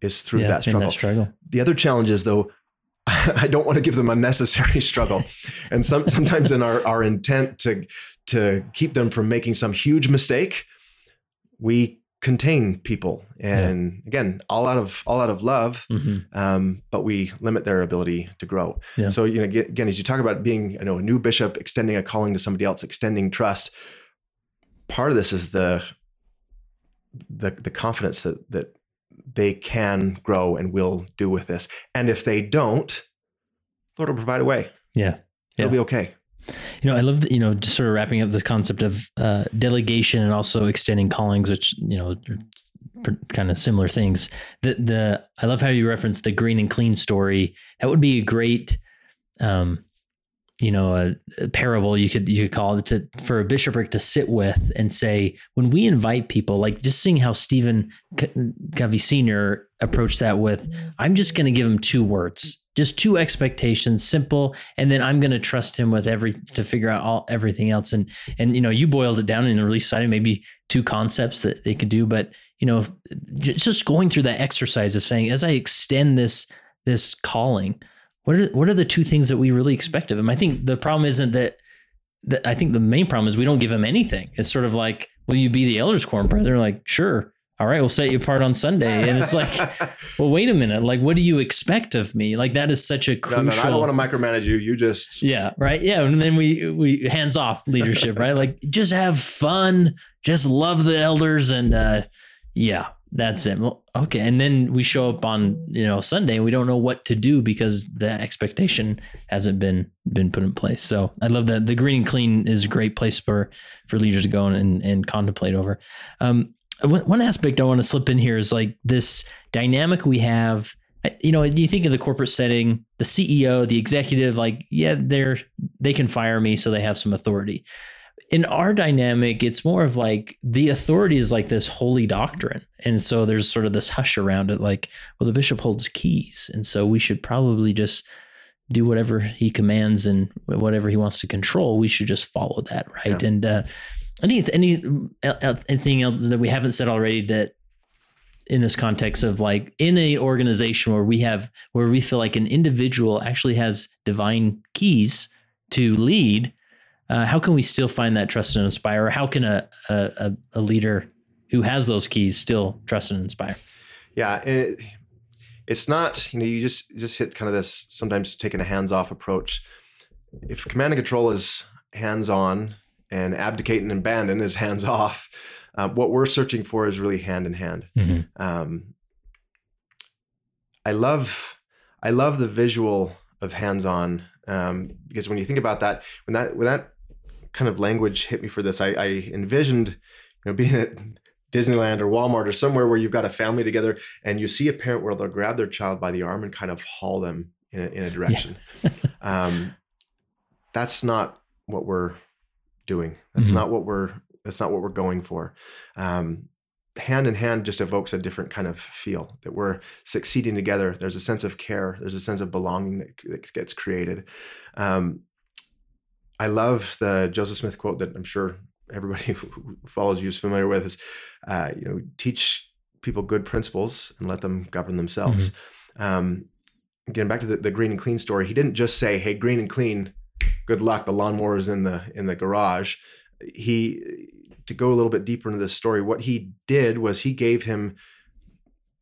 is through Yeah, that struggle. struggle. The other challenge is though, I don't want to give them unnecessary struggle. and some, sometimes in our, our intent to, to keep them from making some huge mistake, we contain people. And again, all out of all out of love, Mhm. um, but we limit their ability to grow. Yeah. So you know, again, as you talk about being, you know, a new bishop, extending a calling to somebody else, extending trust. Part of this is the the the confidence that that they can grow and will do with this. And if they don't, Lord will provide a way. Yeah. It'll Yeah. be okay. You know, I love you know, just sort of wrapping up this concept of uh, delegation and also extending callings, which, you know, kind of similar things. The, the, I love how you referenced the green and clean story. That would be a great, um, you know, a, a parable you could, you could call it to, for a bishopric to sit with and say, when we invite people, like just seeing how Stephen Covey Sr. approached that with, I'm just going to give him two words, just two expectations, simple, and then I'm going to trust him with every to figure out all everything else. And and you know, you boiled it down in the Relief Society, maybe two concepts that they could do, but you know, just going through that exercise of saying, as I extend this this calling, what are what are the two things that we really expect of him? I think the problem isn't that. that I think the main problem is we don't give him anything. It's sort of like, will you be the elders quorum brother? Like, sure. All right, we'll set you apart on Sunday. And it's like, well, wait a minute. Like, what do you expect of me? Like, that is such a no, crucial. no, I don't want to micromanage you. You just Yeah, right. Yeah, and then we we hands off leadership, right? Like, just have fun, just love the elders, and uh, yeah, that's it. Well, okay, and then we show up on you know Sunday, and we don't know what to do because the expectation hasn't been been put in place. So I love that the green and clean is a great place for for leaders to go and and contemplate over. Um, one, aspect I want to slip in here is like this dynamic we have. You know, you think of the corporate setting, the CEO, the executive, like, yeah, they're they can fire me, so they have some authority. In our dynamic, it's more of like the authority is like this holy doctrine. And so there's sort of this hush around it, like, well, the bishop holds keys. And so we should probably just do whatever he commands and whatever he wants to control. We should just follow that, right? Yeah. And uh, any any anything else that we haven't said already that in this context of like in a organization where we have where we feel like an individual actually has divine keys to lead uh, how can we still find that trust and inspire or how can a, a a leader who has those keys still trust and inspire Yeah, it, it's not you know you just just hit kind of this sometimes taking a hands off approach. If command and control is hands on and abdicate and abandon is hands off, uh, what we're searching for is really hand in hand. Um, I love I love the visual of hands on um, because when you think about that when that when that kind of language hit me for this, I, I envisioned you know being at Disneyland or Walmart or somewhere where you've got a family together and you see a parent where they'll grab their child by the arm and kind of haul them in a, in a direction. um, that's not what we're doing. That's Mhm. not what we're. That's not what we're going for. Um, hand in hand just evokes a different kind of feel that we're succeeding together. There's a sense of care. There's a sense of belonging that, that gets created. Um, I love the Joseph Smith quote that I'm sure everybody who follows you is familiar with is, uh, you know, teach people good principles and let them govern themselves. Um, again, back to the, the green and clean story. He didn't just say, "Hey, green and clean, good luck. The lawnmower is in the in the garage." He to go a little bit deeper into this story, what he did was he gave him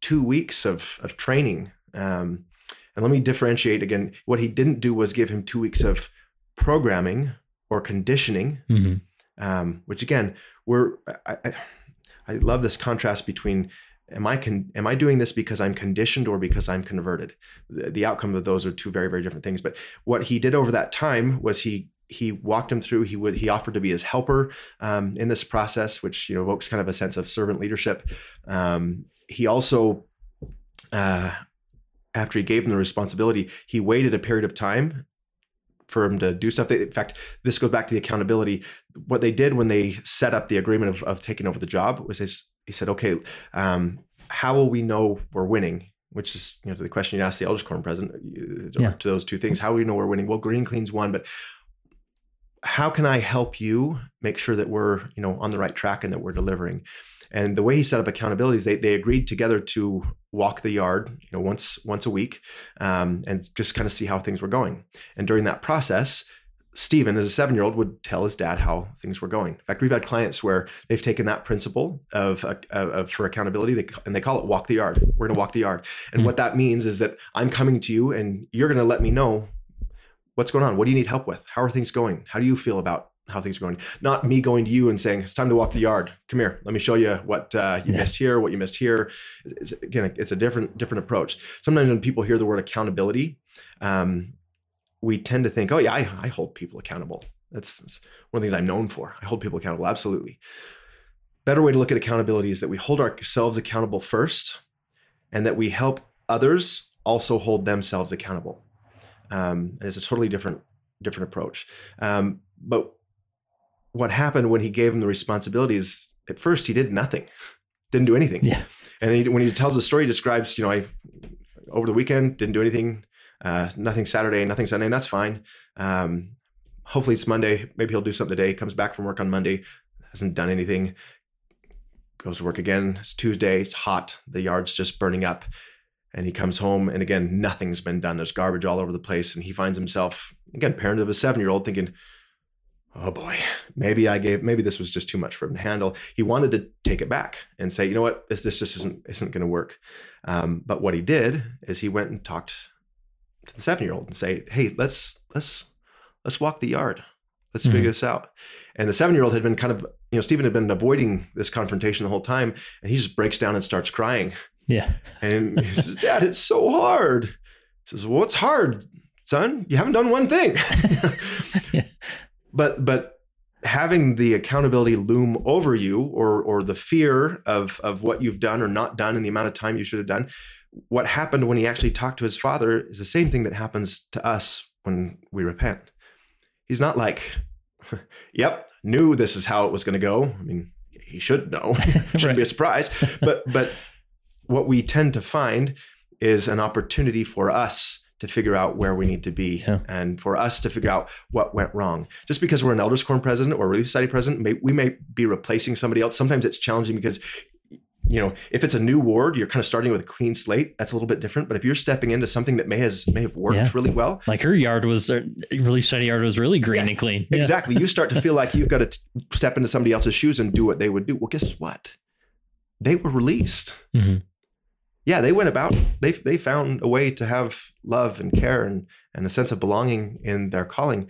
two weeks of of training. Um, and let me differentiate again. What he didn't do was give him two weeks of programming or conditioning, Mm-hmm. um, which again, we're I, I, I love this contrast between am I con- am I doing this because I'm conditioned or because I'm converted? The, the outcome of those are two very very different things. But what he did over that time was he he walked him through. He would he offered to be his helper um, in this process, which you know evokes kind of a sense of servant leadership. Um, he also. Uh, after he gave him the responsibility, he waited a period of time for him to do stuff. They, in fact, this goes back to the accountability. What they did when they set up the agreement of, of taking over the job was they, said, okay, um, how will we know we're winning? Which is, you know, to the question you asked the elders quorum president, uh, Yeah. to those two things. How will we know we're winning? Well, Green Clean's one, but how can I help you make sure that we're, you know, on the right track and that we're delivering? And the way he set up accountability is they, they agreed together to walk the yard, you know, once once a week, um, and just kind of see how things were going. And during that process, Stephen, as a seven year old, would tell his dad how things were going. In fact, we've had clients where they've taken that principle of, uh, of for accountability, they, and they call it walk the yard. We're going to walk the yard, and Hmm. what that means is that I'm coming to you, and you're going to let me know what's going on. What do you need help with? How are things going? How do you feel about how things are going? Not me going to you and saying it's time to walk the yard. Come here, let me show you what uh, you Yeah. missed here, what you missed here. It's, again, it's a different different approach. Sometimes when people hear the word accountability, um, we tend to think, oh yeah, I, I hold people accountable. That's, that's one of the things I'm known for. I hold people accountable. Absolutely. Better way to look at accountability is that we hold ourselves accountable first, and that we help others also hold themselves accountable. Um, and it's a totally different different approach. Um, but what happened when he gave him the responsibilities? At first, he did nothing, didn't do anything. Yeah. And he, when he tells the story, he describes, you know, I over the weekend didn't do anything, uh, nothing Saturday, nothing Sunday, and that's fine. Um, hopefully it's Monday. Maybe he'll do something today. Comes back from work on Monday, hasn't done anything. Goes to work again. It's Tuesday. It's hot. The yard's just burning up. And he comes home, and again, nothing's been done. There's garbage all over the place. And he finds himself, again, parent of a seven year old, thinking, oh boy, maybe I gave, maybe this was just too much for him to handle. He wanted to take it back and say, you know what, this, this just isn't, isn't going to work. Um, but what he did is he went and talked to the seven year old and say, hey, let's, let's, let's walk the yard. Let's Mhm. figure this out. And the seven year old had been kind of, you know, Stephen had been avoiding this confrontation the whole time. And he just breaks down and starts crying. Yeah. And he says, Dad, it's so hard. He says, Well, what's hard, son? You haven't done one thing. Yeah. But but having the accountability loom over you or or the fear of of what you've done or not done and the amount of time you should have done, what happened when he actually talked to his father is the same thing that happens to us when we repent. He's not like, yep, knew this is how it was going to go. I mean, he should know. Shouldn't Right. be a surprise. But but what we tend to find is an opportunity for us to figure out where we need to be Yeah. and for us to figure out what went wrong. Just because we're an elders quorum president or relief society president, may, we may be replacing somebody else. Sometimes it's challenging because you know, if it's a new ward, you're kind of starting with a clean slate. That's a little bit different. But if you're stepping into something that may has may have worked Yeah. really well, Like her yard was, uh, really study yard was really green Yeah, and clean. Yeah. exactly, you start to feel like you've got to t- step into somebody else's shoes and do what they would do. Well, guess what? They were released. Mhm. Yeah, they went about. They they found a way to have love and care and and a sense of belonging in their calling.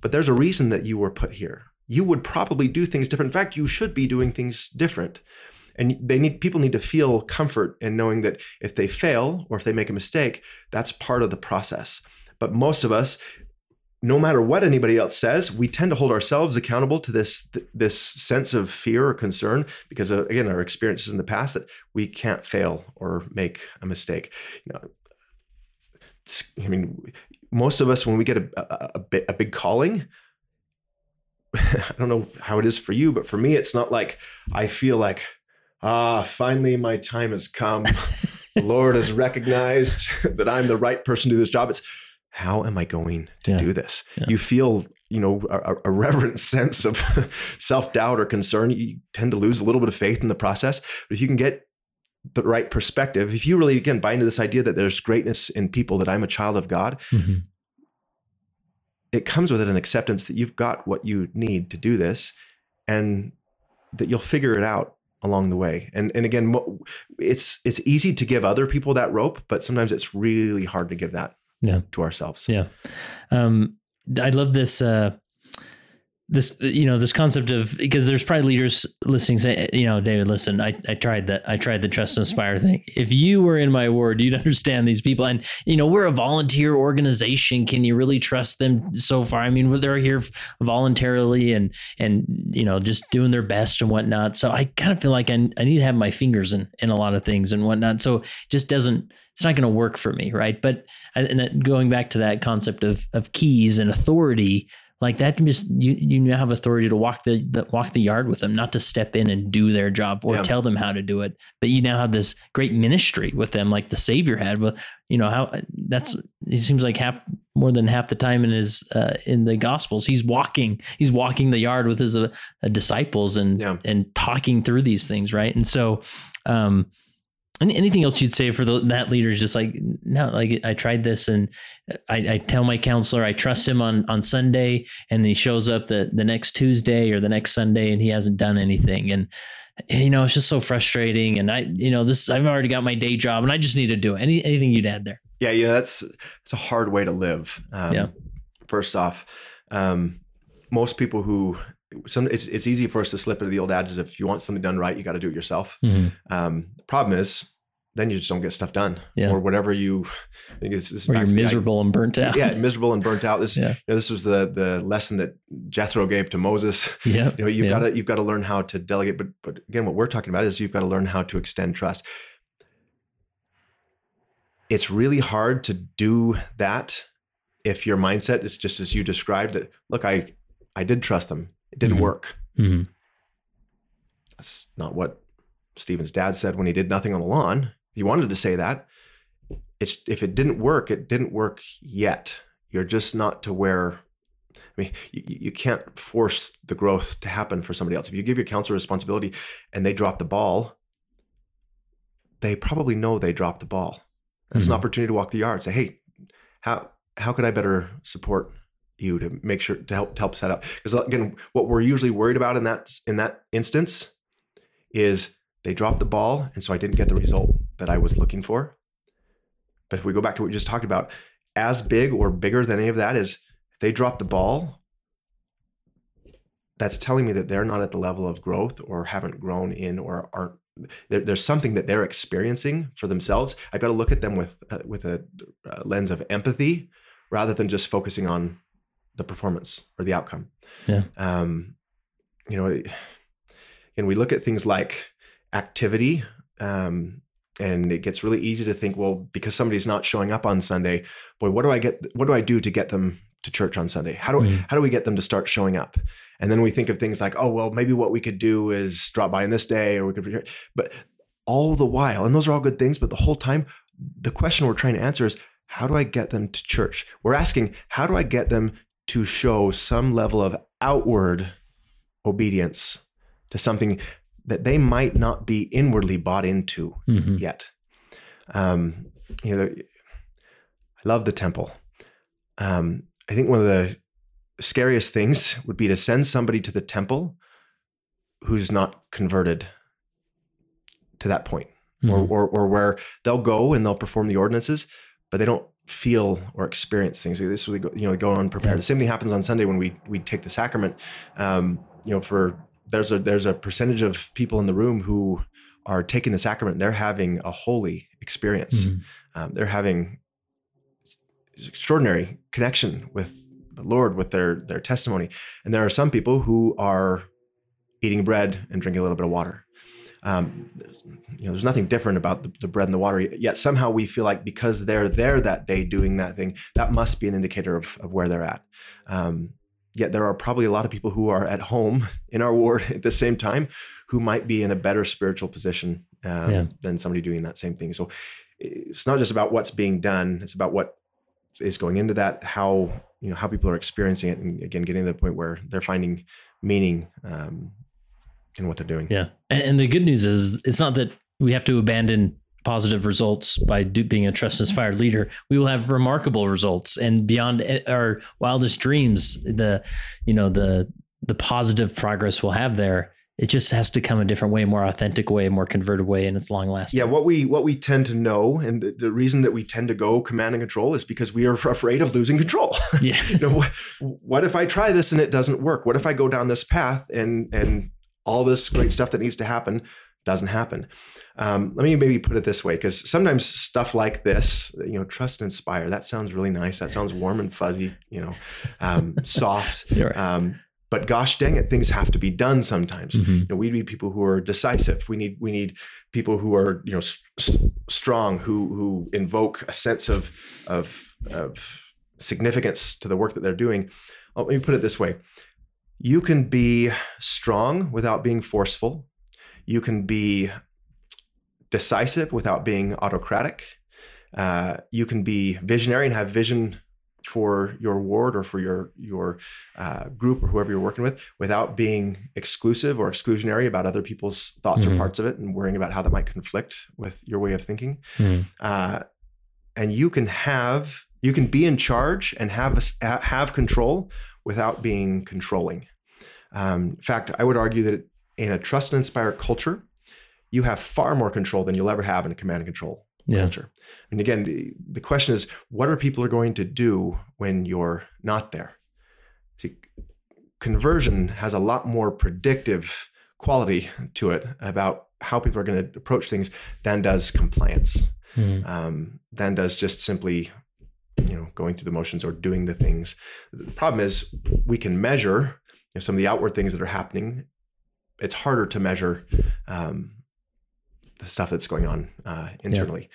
But there's a reason that you were put here. You would probably do things different. In fact, you should be doing things different. And they need people need to feel comfort in knowing that if they fail or if they make a mistake, that's part of the process. But most of us, no matter what anybody else says, we tend to hold ourselves accountable to this this sense of fear or concern because of, again our experiences in the past that we can't fail or make a mistake. You know, I mean, most of us when we get a a, a, a big calling, I don't know how it is for you, but for me, it's not like I feel like ah, finally my time has come. the Lord has recognized that I'm the right person to do this job. It's how am I going to Yeah. do this? Yeah. You feel, you know, a, a reverent sense of self doubt or concern. You tend to lose a little bit of faith in the process. But if you can get the right perspective, if you really, again, buy into this idea that there's greatness in people, that I'm a child of God, Mhm. it comes with it an acceptance that you've got what you need to do this. And that you'll figure it out along the way. And and again, it's it's easy to give other people that rope, but sometimes it's really hard to give that yeah. to ourselves. Yeah. Um, I love this. Uh, this you know this concept of because there's probably leaders listening say you know david listen i, I tried that i tried the trust and inspire thing. If you were in my ward you'd understand these people. And you know we're a volunteer organization. Can you really trust them so far? I mean they're here voluntarily and and you know just doing their best and whatnot. So i kind of feel like i, I need to have my fingers in in a lot of things and whatnot. So just doesn't it's not going to work for me right? But and uh, going back to that concept of of keys and authority like that just you you now have authority to walk the, the, walk the yard with them not to step in and do their job or yeah. tell them how to do it but you now have this great ministry with them like the savior had well you know how that's it seems like half more than half the time in his uh, in the gospels he's walking he's walking the yard with his uh, disciples and yeah. and talking through these things right and so um anything else you'd say for the, that leader is just like no like i tried this and I, I, tell my counselor i trust him on on sunday and he shows up the the next tuesday or the next sunday and he hasn't done anything. And you know it's just so frustrating and i you know this i've already got my day job and i just need to do it. Any, anything you'd add there? Yeah you know that's it's a hard way to live um, yeah. first off. Um, most people who some it's it's easy for us to slip into the old adage if you want something done right, you got to do it yourself. Mm-hmm. Um, the problem is then you just don't get stuff done yeah. or whatever you I think it's, or you're miserable and burnt out. Yeah, miserable and burnt out. This yeah. you know, this was the the lesson that Jethro gave to Moses. Yeah. You know, you've got to you've got to learn how to delegate. But but again, what we're talking about is you've got to learn how to extend trust. It's really hard to do that if your mindset is just as you described it. Look, I I did trust them. Didn't mm-hmm. work. Mm-hmm. That's not what Stephen's dad said when he did nothing on the lawn. He wanted to say that. It's if it didn't work, it didn't work yet. You're just not to where. I mean, you, you can't force the growth to happen for somebody else. If you give your counselor responsibility and they drop the ball, they probably know they dropped the ball. It's mm-hmm. an opportunity to walk the yard. Say, hey, how how could I better support you to make sure to help to help set up. Because again what we're usually worried about in that in that instance is they dropped the ball and so i didn't get the result that i was looking for. But if we go back to what we just talked about as big or bigger than any of that is if they drop the ball that's telling me that they're not at the level of growth or haven't grown in or aren't there, there's something that they're experiencing for themselves. I've got to look at them with uh, with a, a lens of empathy rather than just focusing on the performance or the outcome. Yeah. Um, you know, and we look at things like activity, um, and it gets really easy to think, well, because somebody's not showing up on Sunday, boy, what do I get? What do I do to get them to church on Sunday? How do mm. how do we get them to start showing up? And then we think of things like, oh, well, maybe what we could do is drop by on this day, or we could. But all the while, and those are all good things, but the whole time, the question we're trying to answer is, how do I get them to church? We're asking, how do I get them to show some level of outward obedience to something that they might not be inwardly bought into mm-hmm. yet. Um, you know, I love the temple. Um, I think one of the scariest things would be to send somebody to the temple who's not converted to that point, mm-hmm. or, or, or where they'll go and they'll perform the ordinances, but they don't feel or experience things. This is you know go unprepared. Yeah. The same thing happens on Sunday when we we take the sacrament. Um, you know, for there's a there's a percentage of people in the room who are taking the sacrament. They're having a holy experience. Mm-hmm. Um, they're having extraordinary connection with the Lord with their their testimony. And there are some people who are eating bread and drinking a little bit of water. Um, you know, there's nothing different about the, the, bread and the water. Yet somehow we feel like because they're there that day doing that thing, that must be an indicator of, of where they're at. Um, yet there are probably a lot of people who are at home in our ward at the same time who might be in a better spiritual position um, yeah. than somebody doing that same thing. So it's not just about what's being done; it's about what is going into that, how you know how people are experiencing it, and again, getting to the point where they're finding meaning um, in what they're doing. Yeah, and the good news is it's not that we have to abandon positive results by do, being a trust inspired leader we will have remarkable results and beyond eh, our wildest dreams the you know the the positive progress we'll have there it just has to come a different way, more authentic way, more converted way, and it's long lasting. Yeah, what we what we tend to know, and the reason that we tend to go command and control is because we are afraid of losing control. Yeah. you know, what, what if I try this and it doesn't work? What if I go down this path and and all this great stuff that needs to happen doesn't happen? Um, let me maybe put it this way, because sometimes stuff like this, you know, trust and inspire, that sounds really nice. That sounds warm and fuzzy, you know, um, soft. Right. Um, but gosh dang it, things have to be done sometimes. Mhm. You know, we need people who are decisive. We need we need people who are you know strong, who who invoke a sense of of of significance to the work that they're doing. Let me put it this way: you can be strong without being forceful. You can be decisive without being autocratic. Uh, you can be visionary and have vision for your ward or for your your uh, group or whoever you're working with without being exclusive or exclusionary about other people's thoughts Mhm. or parts of it and worrying about how that might conflict with your way of thinking Mhm. uh, and you can have you can be in charge and have have control without being controlling um, in fact i would argue that in a trust and inspire culture you have far more control than you'll ever have in a command and control Yeah. culture. And again, the, the question is, what are people are going to do when you're not there? See, conversion has a lot more predictive quality to it about how people are going to approach things than does compliance, Mhm. um, than does just simply, you know, going through the motions or doing the things. The problem is we can measure you know, some of the outward things that are happening. It's harder to measure um, the stuff that's going on uh, internally.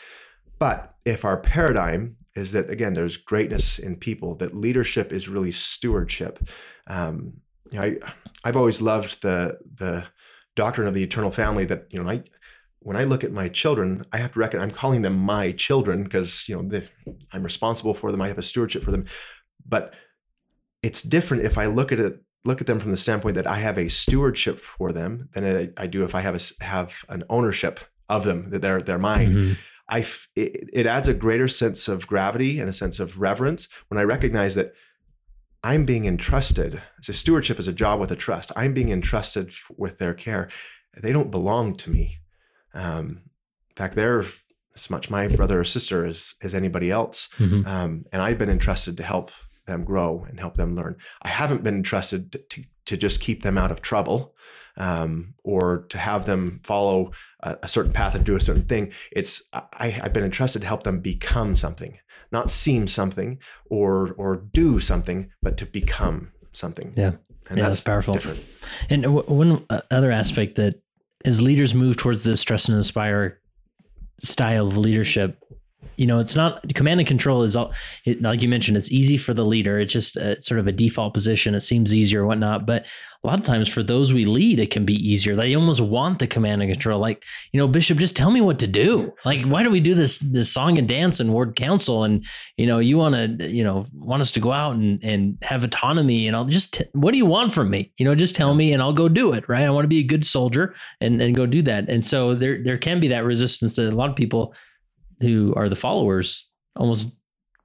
But if our paradigm is that again, there's greatness in people, that leadership is really stewardship. Um, you know, I I've always loved the the doctrine of the eternal family. That you know, I when I look at my children, I have to reckon I'm calling them my children because you know the, I'm responsible for them. I have a stewardship for them, but it's different if I look at it look at them from the standpoint that I have a stewardship for them than I, I do if I have a have an ownership of them that they're they're mine. Mhm. I f- it, it adds a greater sense of gravity and a sense of reverence when I recognize that I'm being entrusted. So stewardship is a job with a trust. I'm being entrusted f- with their care. They don't belong to me. Um, in fact, they're as much my brother or sister as as anybody else. Mhm. Um, and I've been entrusted to help them grow and help them learn. I haven't been entrusted to, to, to just keep them out of trouble um, or to have them follow a, a certain path and do a certain thing. It's I, I've been entrusted to help them become something, not seem something or or do something, but to become something. Yeah. and Yeah, that's, that's powerful. Different. And w- one other aspect that as leaders move towards this trust and inspire style of leadership, you know, it's not command and control is all, it, like you mentioned, it's easy for the leader. It's just uh sort of a default position. It seems easier whatnot. But a lot of times for those we lead, it can be easier. They almost want the command and control. Like, you know, Bishop, just tell me what to do. Like, why do we do this, this song and dance and ward council? And, you know, you want to, you know, want us to go out and, and have autonomy and I'll just, t- what do you want from me? You know, just tell me and I'll go do it. Right. I want to be a good soldier and, and go do that. And so there, there can be that resistance that a lot of people who are the followers almost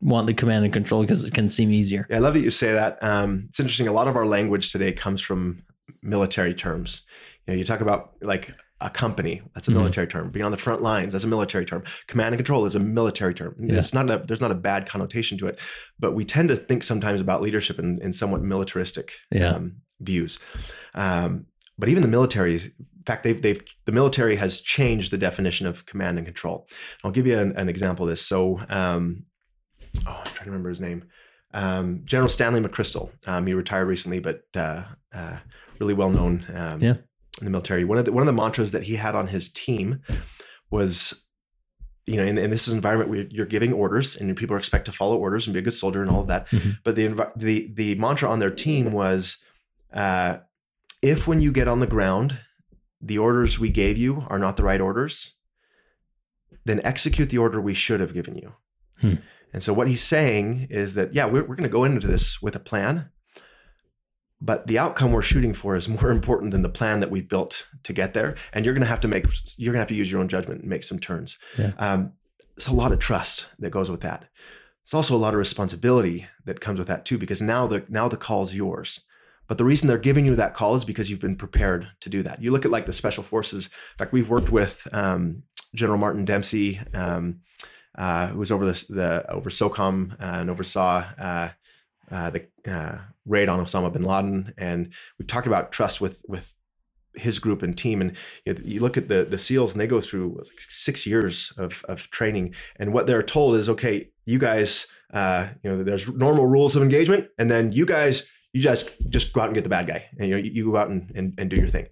want the command and control because it can seem easier. Yeah, I love that you say that. Um, it's interesting. A lot of our language today comes from military terms. You know, you talk about like a company. That's a Mhm. military term. Being on the front lines. That's a military term. Command and control is a military term. Yeah. It's not a. There's not a bad connotation to it, but we tend to think sometimes about leadership in, in somewhat militaristic Yeah. um, views. Um, but even the military, fact, they've they've the military has changed the definition of command and control. I'll give you an, an example of this. So, um, oh, I'm trying to remember his name. Um, General Stanley McChrystal. Um, he retired recently, but uh, uh, really well known um, Yeah. in the military. One of the one of the mantras that he had on his team was, you know, in, in this environment where you're giving orders and people are expected to follow orders and be a good soldier and all of that. Mhm. But the the the mantra on their team was, uh, if when you get on the ground, the orders we gave you are not the right orders, then execute the order we should have given you. Hmm. And so what he's saying is that, yeah, we're, we're going to go into this with a plan, but the outcome we're shooting for is more important than the plan that we've built to get there. And you're going to have to make, you're going to have to use your own judgment and make some turns. Yeah. Um, it's a lot of trust that goes with that. It's also a lot of responsibility that comes with that too, because now the now the call's yours. But the reason they're giving you that call is because you've been prepared to do that. You look at like the special forces. In fact, we've worked with um, General Martin Dempsey, um, uh, who was over this, the over SOCOM and oversaw uh, uh, the uh, raid on Osama bin Laden. And we've talked about trust with with his group and team. And you, know, you look at the the SEALs, and they go through like six years of of training. And what they're told is, okay, you guys, uh, you know, there's normal rules of engagement, and then you guys, you just just go out and get the bad guy, and you know, you, you go out and, and and do your thing.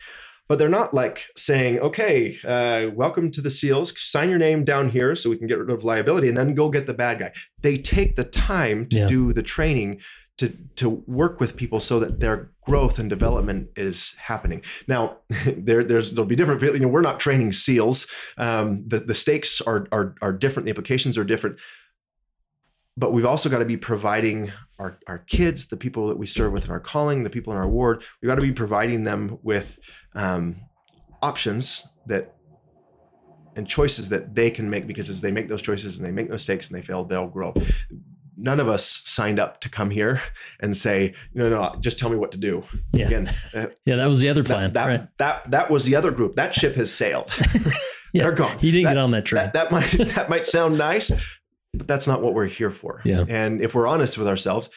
But they're not like saying, okay, uh, welcome to the SEALs, sign your name down here so we can get rid of liability and then go get the bad guy. They take the time to Yeah. do the training to, to work with people so that their growth and development is happening. Now, there, there's there'll be different. You know, we're not training SEALs. Um, the the stakes are are are different. The implications are different. But we've also got to be providing our, our kids, the people that we serve with in our calling, the people in our ward, we've got to be providing them with um, options that and choices that they can make because as they make those choices and they make mistakes and they fail, they'll grow. None of us signed up to come here and say, no, no, just tell me what to do. Yeah. Again, uh, Yeah, that was the other plan. that, that, right. that, that was the other group. That ship has sailed. Yeah. They're gone. He didn't That- get on that train. that, that might that might sound nice, but that's not what we're here for. Yeah. And if we're honest with ourselves,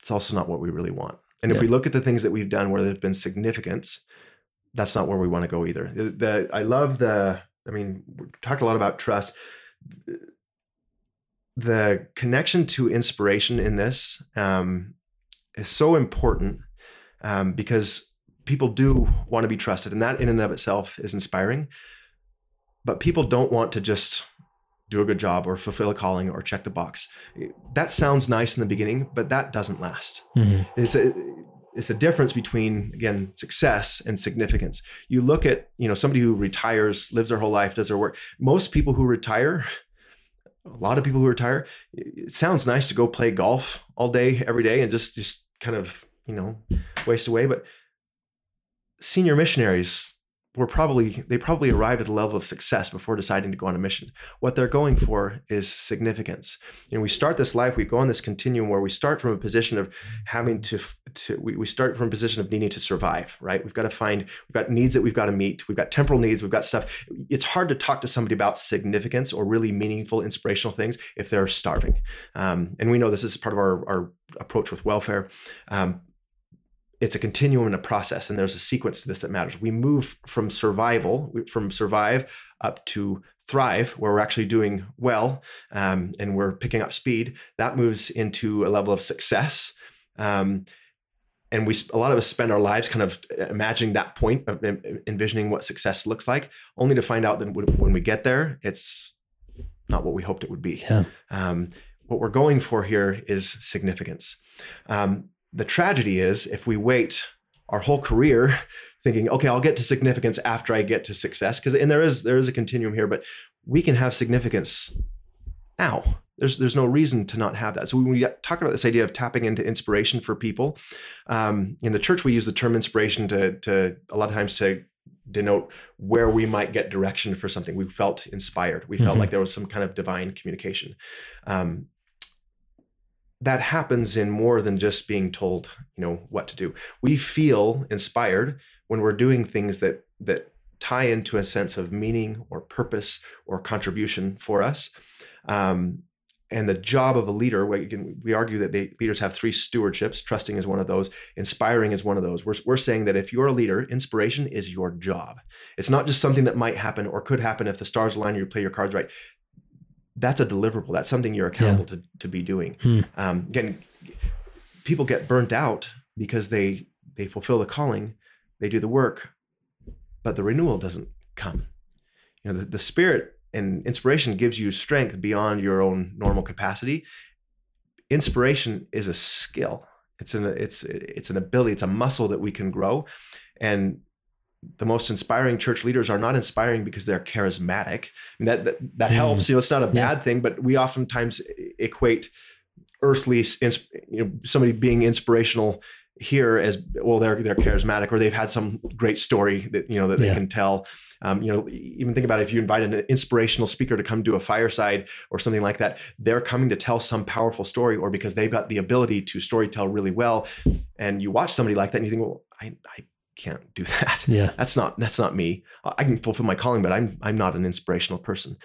it's also not what we really want. And if Yeah. we look at the things that we've done where there's been significance, that's not where we want to go either. The, the- I love the. I mean, we talked a lot about trust. The connection to inspiration in this um, is so important um, because people do want to be trusted, and that in and of itself is inspiring. But people don't want to just do a good job or fulfill a calling or check the box. That sounds nice in the beginning, but that doesn't last. Mhm. It's a it's a difference between again success and significance. You look at you know somebody who retires, lives their whole life, does their work. Most people who retire, a lot of people who retire, it sounds nice to go play golf all day every day and just just kind of you know waste away. But senior missionaries were probably they probably arrived at a level of success before deciding to go on a mission. What they're going for is significance. And we start this life, we go on this continuum where we start from a position of having to to we, we start from a position of needing to survive, right? We've got to find we've got needs that we've got to meet. We've got temporal needs, we've got stuff. It's hard to talk to somebody about significance or really meaningful, inspirational things if they're starving. Um, and we know this is part of our, our approach with welfare. Um, it's a continuum and a process and there's a sequence to this that matters we move from survival from survive up to thrive where we're actually doing well um, and we're picking up speed that moves into a level of success um, and we a lot of us spend our lives kind of imagining that point of envisioning what success looks like only to find out that when we get there it's not what we hoped it would be Yeah. um, what we're going for here is significance. Um, the tragedy is if we wait our whole career thinking, okay, I'll get to significance after I get to success, because and there is there is a continuum here, but we can have significance now. There's there's no reason to not have that. So when we talk about this idea of tapping into inspiration for people, um, in the church we use the term inspiration to to a lot of times to denote where we might get direction for something. We felt inspired. We felt Mhm. like there was some kind of divine communication. Um, that happens in more than just being told, you know, what to do. We feel inspired when we're doing things that that tie into a sense of meaning or purpose or contribution for us. Um, and the job of a leader, we, argue that leaders have three stewardships. Trusting is one of those. Inspiring is one of those. We're, we're saying that if you're a leader, inspiration is your job. It's not just something that might happen or could happen if the stars align. You play your cards right. That's a deliverable. That's something you're accountable to, to be doing. Hmm. Um, again, people get burnt out because they they fulfill the calling, they do the work, but the renewal doesn't come. You know, the, the spirit and inspiration gives you strength beyond your own normal capacity. Inspiration is a skill. It's an it's it's an ability. It's a muscle that we can grow, and the most inspiring church leaders are not inspiring because they're charismatic. I mean, that that, that Hmm. helps. You know, it's not a Yeah. bad thing, but we oftentimes equate earthly, you know, somebody being inspirational here as well they're they're charismatic or they've had some great story that you know that they can tell um, you know even think about it, if you invite an inspirational speaker to come do a fireside or something like that they're coming to tell some powerful story or because they've got the ability to story tell really well and you watch somebody like that and you think well i, I can't do that. Yeah. that's not that's not me. I can fulfill my calling but i'm i'm not an inspirational person.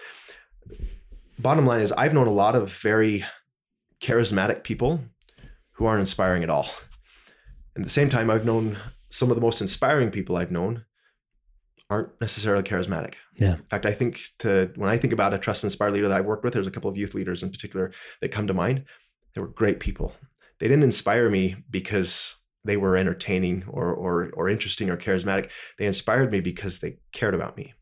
Bottom line is i've known a lot of very charismatic people who aren't inspiring at all. And at the same time i've known some of the most inspiring people i've known aren't necessarily charismatic. Yeah. in fact i think to when i think about a trust inspired leader that i've worked with there's a couple of youth leaders in particular that come to mind. They were great people. They didn't inspire me because they were entertaining or or or interesting or charismatic they inspired me because they cared about me.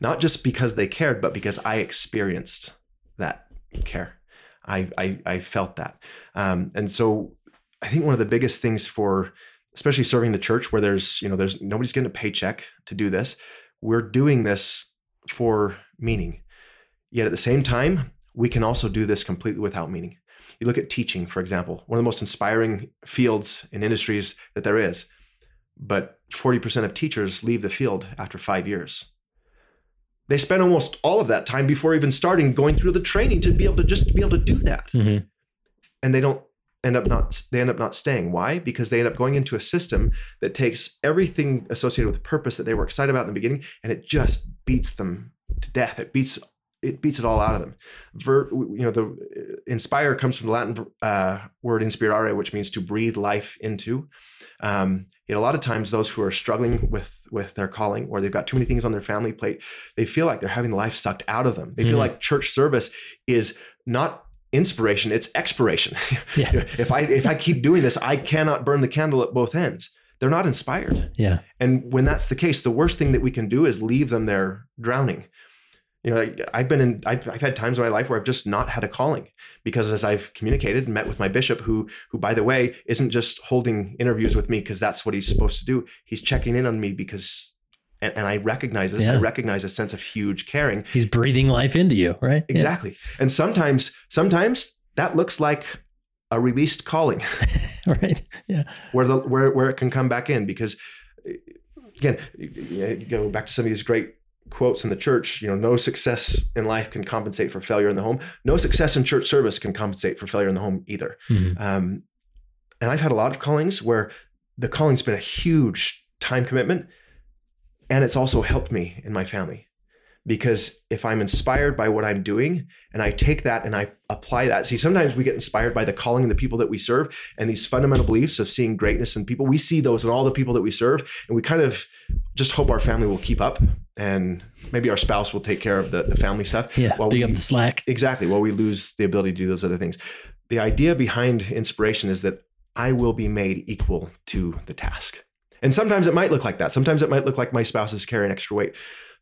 Not just because they cared but because i experienced that care. I i, I felt that. Um, and so i think one of the biggest things for especially serving the church where there's you know there's nobody's getting a paycheck to do this we're doing this for meaning. Yet at the same time we can also do this completely without meaning you look at teaching, for example, one of the most inspiring fields in industries that there is. But 40% of teachers leave the field after five years. They spend almost all of that time before even starting going through the training to be able to just be able to do that. Mhm. And they don't end up not they end up not staying. Why? Because they end up going into a system that takes everything associated with purpose that they were excited about in the beginning and it just beats them to death. It beats it beats it all out of them. Ver, you know, the uh, inspire comes from the Latin uh, word inspirare, which means to breathe life into. Um, yet a lot of times, those who are struggling with with their calling, or they've got too many things on their family plate, they feel like they're having life sucked out of them. They feel Mhm. like church service is not inspiration; it's expiration. Yeah. You know, if I if I keep doing this, I cannot burn the candle at both ends. They're not inspired. Yeah. And when that's the case, the worst thing that we can do is leave them there drowning. You know, I- I've been in, I've, I've had times in my life where I've just not had a calling because as I've communicated and met with my bishop, who, who by the way, isn't just holding interviews with me because that's what he's supposed to do. He's checking in on me because, and, and I recognize this. I recognize a sense of huge caring. He's breathing life into you, right? Yeah. Exactly. And sometimes, sometimes that looks like a released calling. Right. Yeah. where the where where it can come back in because again you go back to some of these great quotes in the church you know no success in life can compensate for failure in the home. No success in church service can compensate for failure in the home either. Mhm. um, and i've had a lot of callings where the calling's been a huge time commitment and it's also helped me in my family because if i'm inspired by what i'm doing and i take that and i apply that see sometimes we get inspired by the calling and the people that we serve and these fundamental beliefs of seeing greatness in people we see those in all the people that we serve and we kind of just hope our family will keep up and maybe our spouse will take care of the, the family stuff Yeah. Well, Pick up the slack. exactly while we lose the ability to do those other things the idea behind inspiration is that i will be made equal to the task and sometimes it might look like that sometimes it might look like my spouse is carrying extra weight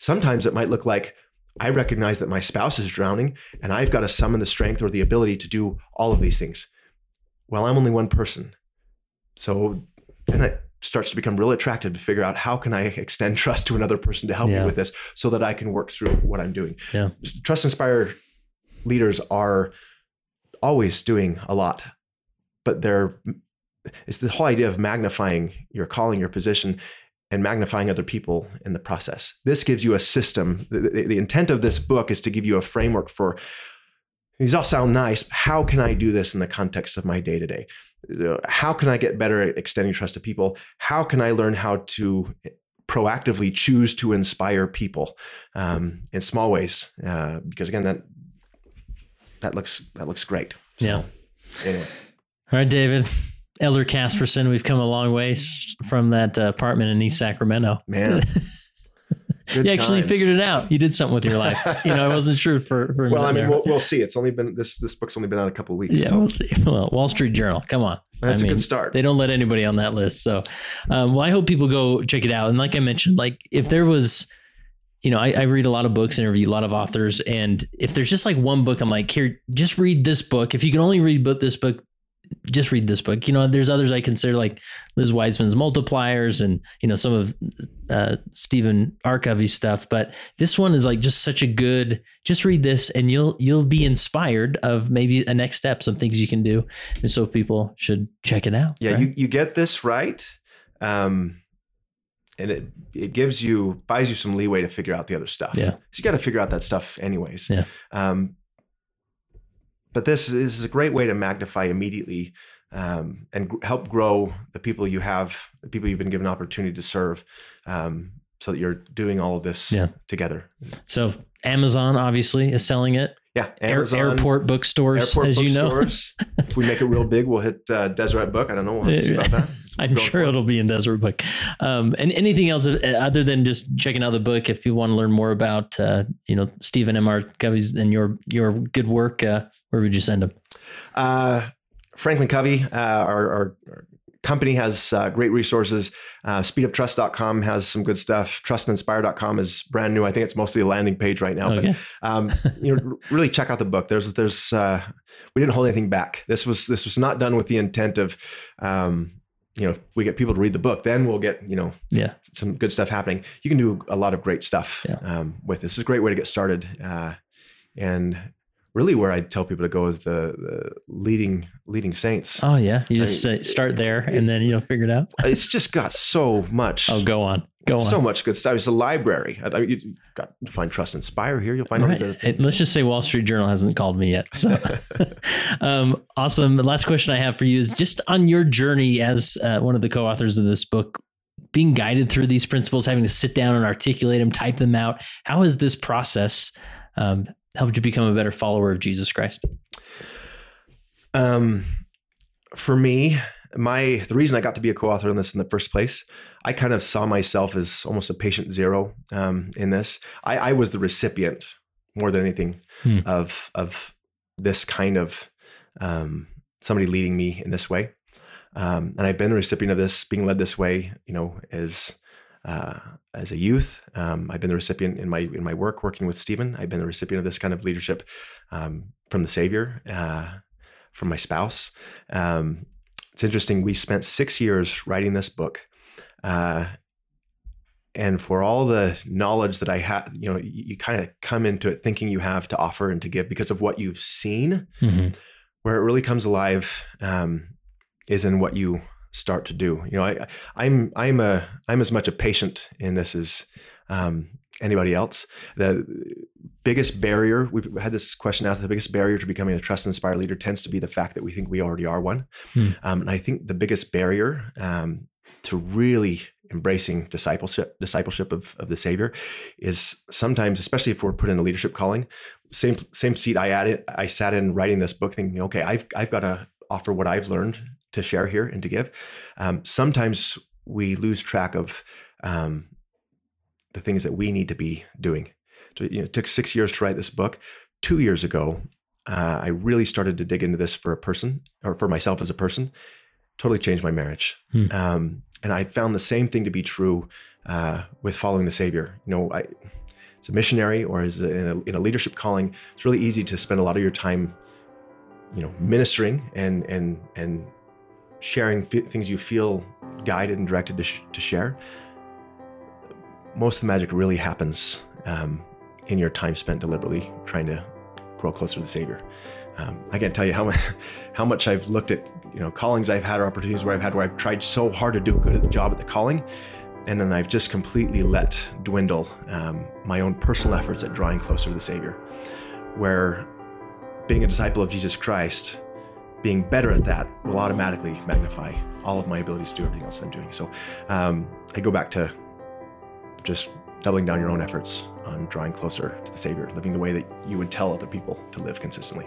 sometimes it might look like i recognize that my spouse is drowning and i've got to summon the strength or the ability to do all of these things well i'm only one person so then it starts to become really attractive to figure out how can i extend trust to another person to help Yeah. me with this so that i can work through what i'm doing Yeah. trust inspire leaders are always doing a lot but they're it's the whole idea of magnifying your calling your position and magnifying other people in the process. This gives you a system. The, the- the intent of this book is to give you a framework for these all sound nice how can i do this in the context of my day to day how can i get better at extending trust to people? How can i learn how to proactively choose to inspire people um, in small ways? Uh, because again that that looks that looks great. So, Yeah. anyway. All right, David. Elder Kasperson, we've come a long way from that uh, apartment in East Sacramento. man good you actually times. figured it out. You did something with your life. you know, I wasn't sure for, for a well i mean we'll, we'll see it's only been this this book's only been out a couple of weeks yeah, so we'll see. Well, Wall Street Journal. Come on. that's I a mean, good start They don't let anybody on that list. So, um, well, I hope people go check it out. And like I mentioned, like if there was, you know, I, I read a lot of books, interview a lot of authors, and if there's just like one book, I'm like, here, just read this book. If you can only read but this book, just read this book. You know, there's others I consider like Liz Wiseman's Multipliers and you know some of uh, Stephen R. Covey's stuff, but this one is like just such a good. Just read this, and you'll you'll be inspired of maybe a next step, some things you can do, and so people should check it out. Yeah, right? you you get this right. Um, and it it gives you buys you some leeway to figure out the other stuff. Yeah. so you got to figure out that stuff anyways. Yeah. Um, but this is a great way to magnify immediately um, and gr- help grow the people you have, the people you've been given opportunity to serve, um, so that you're doing all of this Yeah. together. So Amazon obviously is selling it. Yeah, Air, airport bookstores, airport as you know. if we make it real big, we'll hit uh, Deseret Book. I don't know. We'll have to see about that. I'm sure it. it'll be in Deseret Book. Um, and anything else uh, other than just checking out the book, if people want to learn more about, uh, you know, Stephen M. R. Covey's and your your good work, uh, where would you send them? Uh, Franklin Covey, uh, our, our, our company has uh, great resources. Uh, speedoftrust.com has some good stuff. Trustandinspire.com is brand new. I think it's mostly a landing page right now. Okay. But um, you know, really check out the book. There's there's uh, we didn't hold anything back. This was this was not done with the intent of um, you know if we get people to read the book, then we'll get you know Yeah. some good stuff happening. You can do a lot of great stuff Yeah. um, with this. It's a great way to get started. Uh, and really, where I tell people to go is the, the leading leading saints. Oh yeah. You just I- say, start there and then you'll figure it out. It's just got so much. Oh, go on. Go on. So much good stuff. It's a library. I, I you got to find Trust Inspire here. You'll find all Right. the It- let's just say Wall Street Journal hasn't called me yet. So, um, awesome. The last question I have for you is just on your journey as uh, one of the co-authors of this book, being guided through these principles, having to sit down and articulate them, type them out. How has this process um, helped you become a better follower of Jesus Christ? Um, for me, my the reason I got to be a co-author in this in the first place, I kind of saw myself as almost a patient zero um, in this. I, I was the recipient more than anything Hmm. of of this kind of um, somebody leading me in this way, um, and I've been the recipient of this, being led this way. You know, as uh, as a youth, um, I've been the recipient in my in my work working with Stephen. I've been the recipient of this kind of leadership um, from the Savior. Uh, from my spouse. Um, it's interesting. We spent six years writing this book. Uh, and for all the knowledge that I had, you know, you, you kind of come into it thinking you have to offer and to give because of what you've seen. Mhm. Where it really comes alive um, is in what you start to do. You know, I, I'm I'm a I'm as much a patient in this as um, anybody else. The biggest barrier we've had this question asked: the biggest barrier to becoming a trust and inspire leader tends to be the fact that we think we already are one. Hmm. Um, and I think the biggest barrier um, to really embracing discipleship discipleship of, of the Savior is sometimes, especially if we're put in a leadership calling, same same seat I added I sat in writing this book thinking, okay, I've I've got to offer what I've learned to share here and to give. Um, sometimes we lose track of um, the things that we need to be doing. So, you know, it took six years to write this book. Two years ago, uh, I really started to dig into this for a person or for myself as a person. Totally changed my marriage. Hmm. Um, and I found the same thing to be true uh, with following the Savior. You know, I, as a missionary or as a, in, a, in a leadership calling, it's really easy to spend a lot of your time, you know, ministering and and and sharing f- things you feel guided and directed to, sh- to share. Most of the magic really happens um, in your time spent deliberately trying to grow closer to the Savior. Um, I can't tell you how much, how much I've looked at, you know, callings I've had or opportunities where I've had where I've tried so hard to do a good job at the calling, and then I've just completely let dwindle um, my own personal efforts at drawing closer to the Savior. Where being a disciple of Jesus Christ, being better at that will automatically magnify all of my abilities to do everything else I'm doing. So um, I go back to just doubling down your own efforts on drawing closer to the Savior, living the way that you would tell other people to live consistently.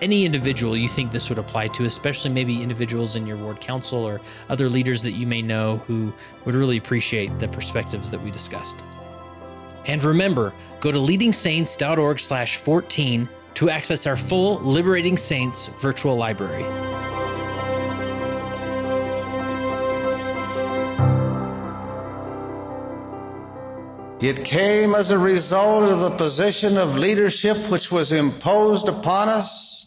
any individual you think this would apply to, especially maybe individuals in your ward council or other leaders that you may know who would really appreciate the perspectives that we discussed. And remember, go to leadingsaints.org slash 14 to access our full Liberating Saints virtual library. It came as a result of the position of leadership which was imposed upon us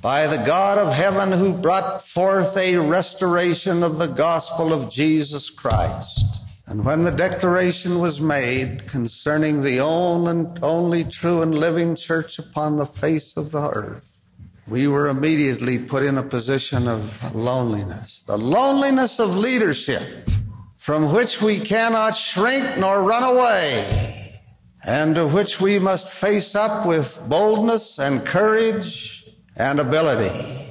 by the God of heaven who brought forth a restoration of the gospel of Jesus Christ. And when the declaration was made concerning the only true and living church upon the face of the earth, we were immediately put in a position of loneliness, the loneliness of leadership from which we cannot shrink nor run away, and to which we must face up with boldness and courage and ability.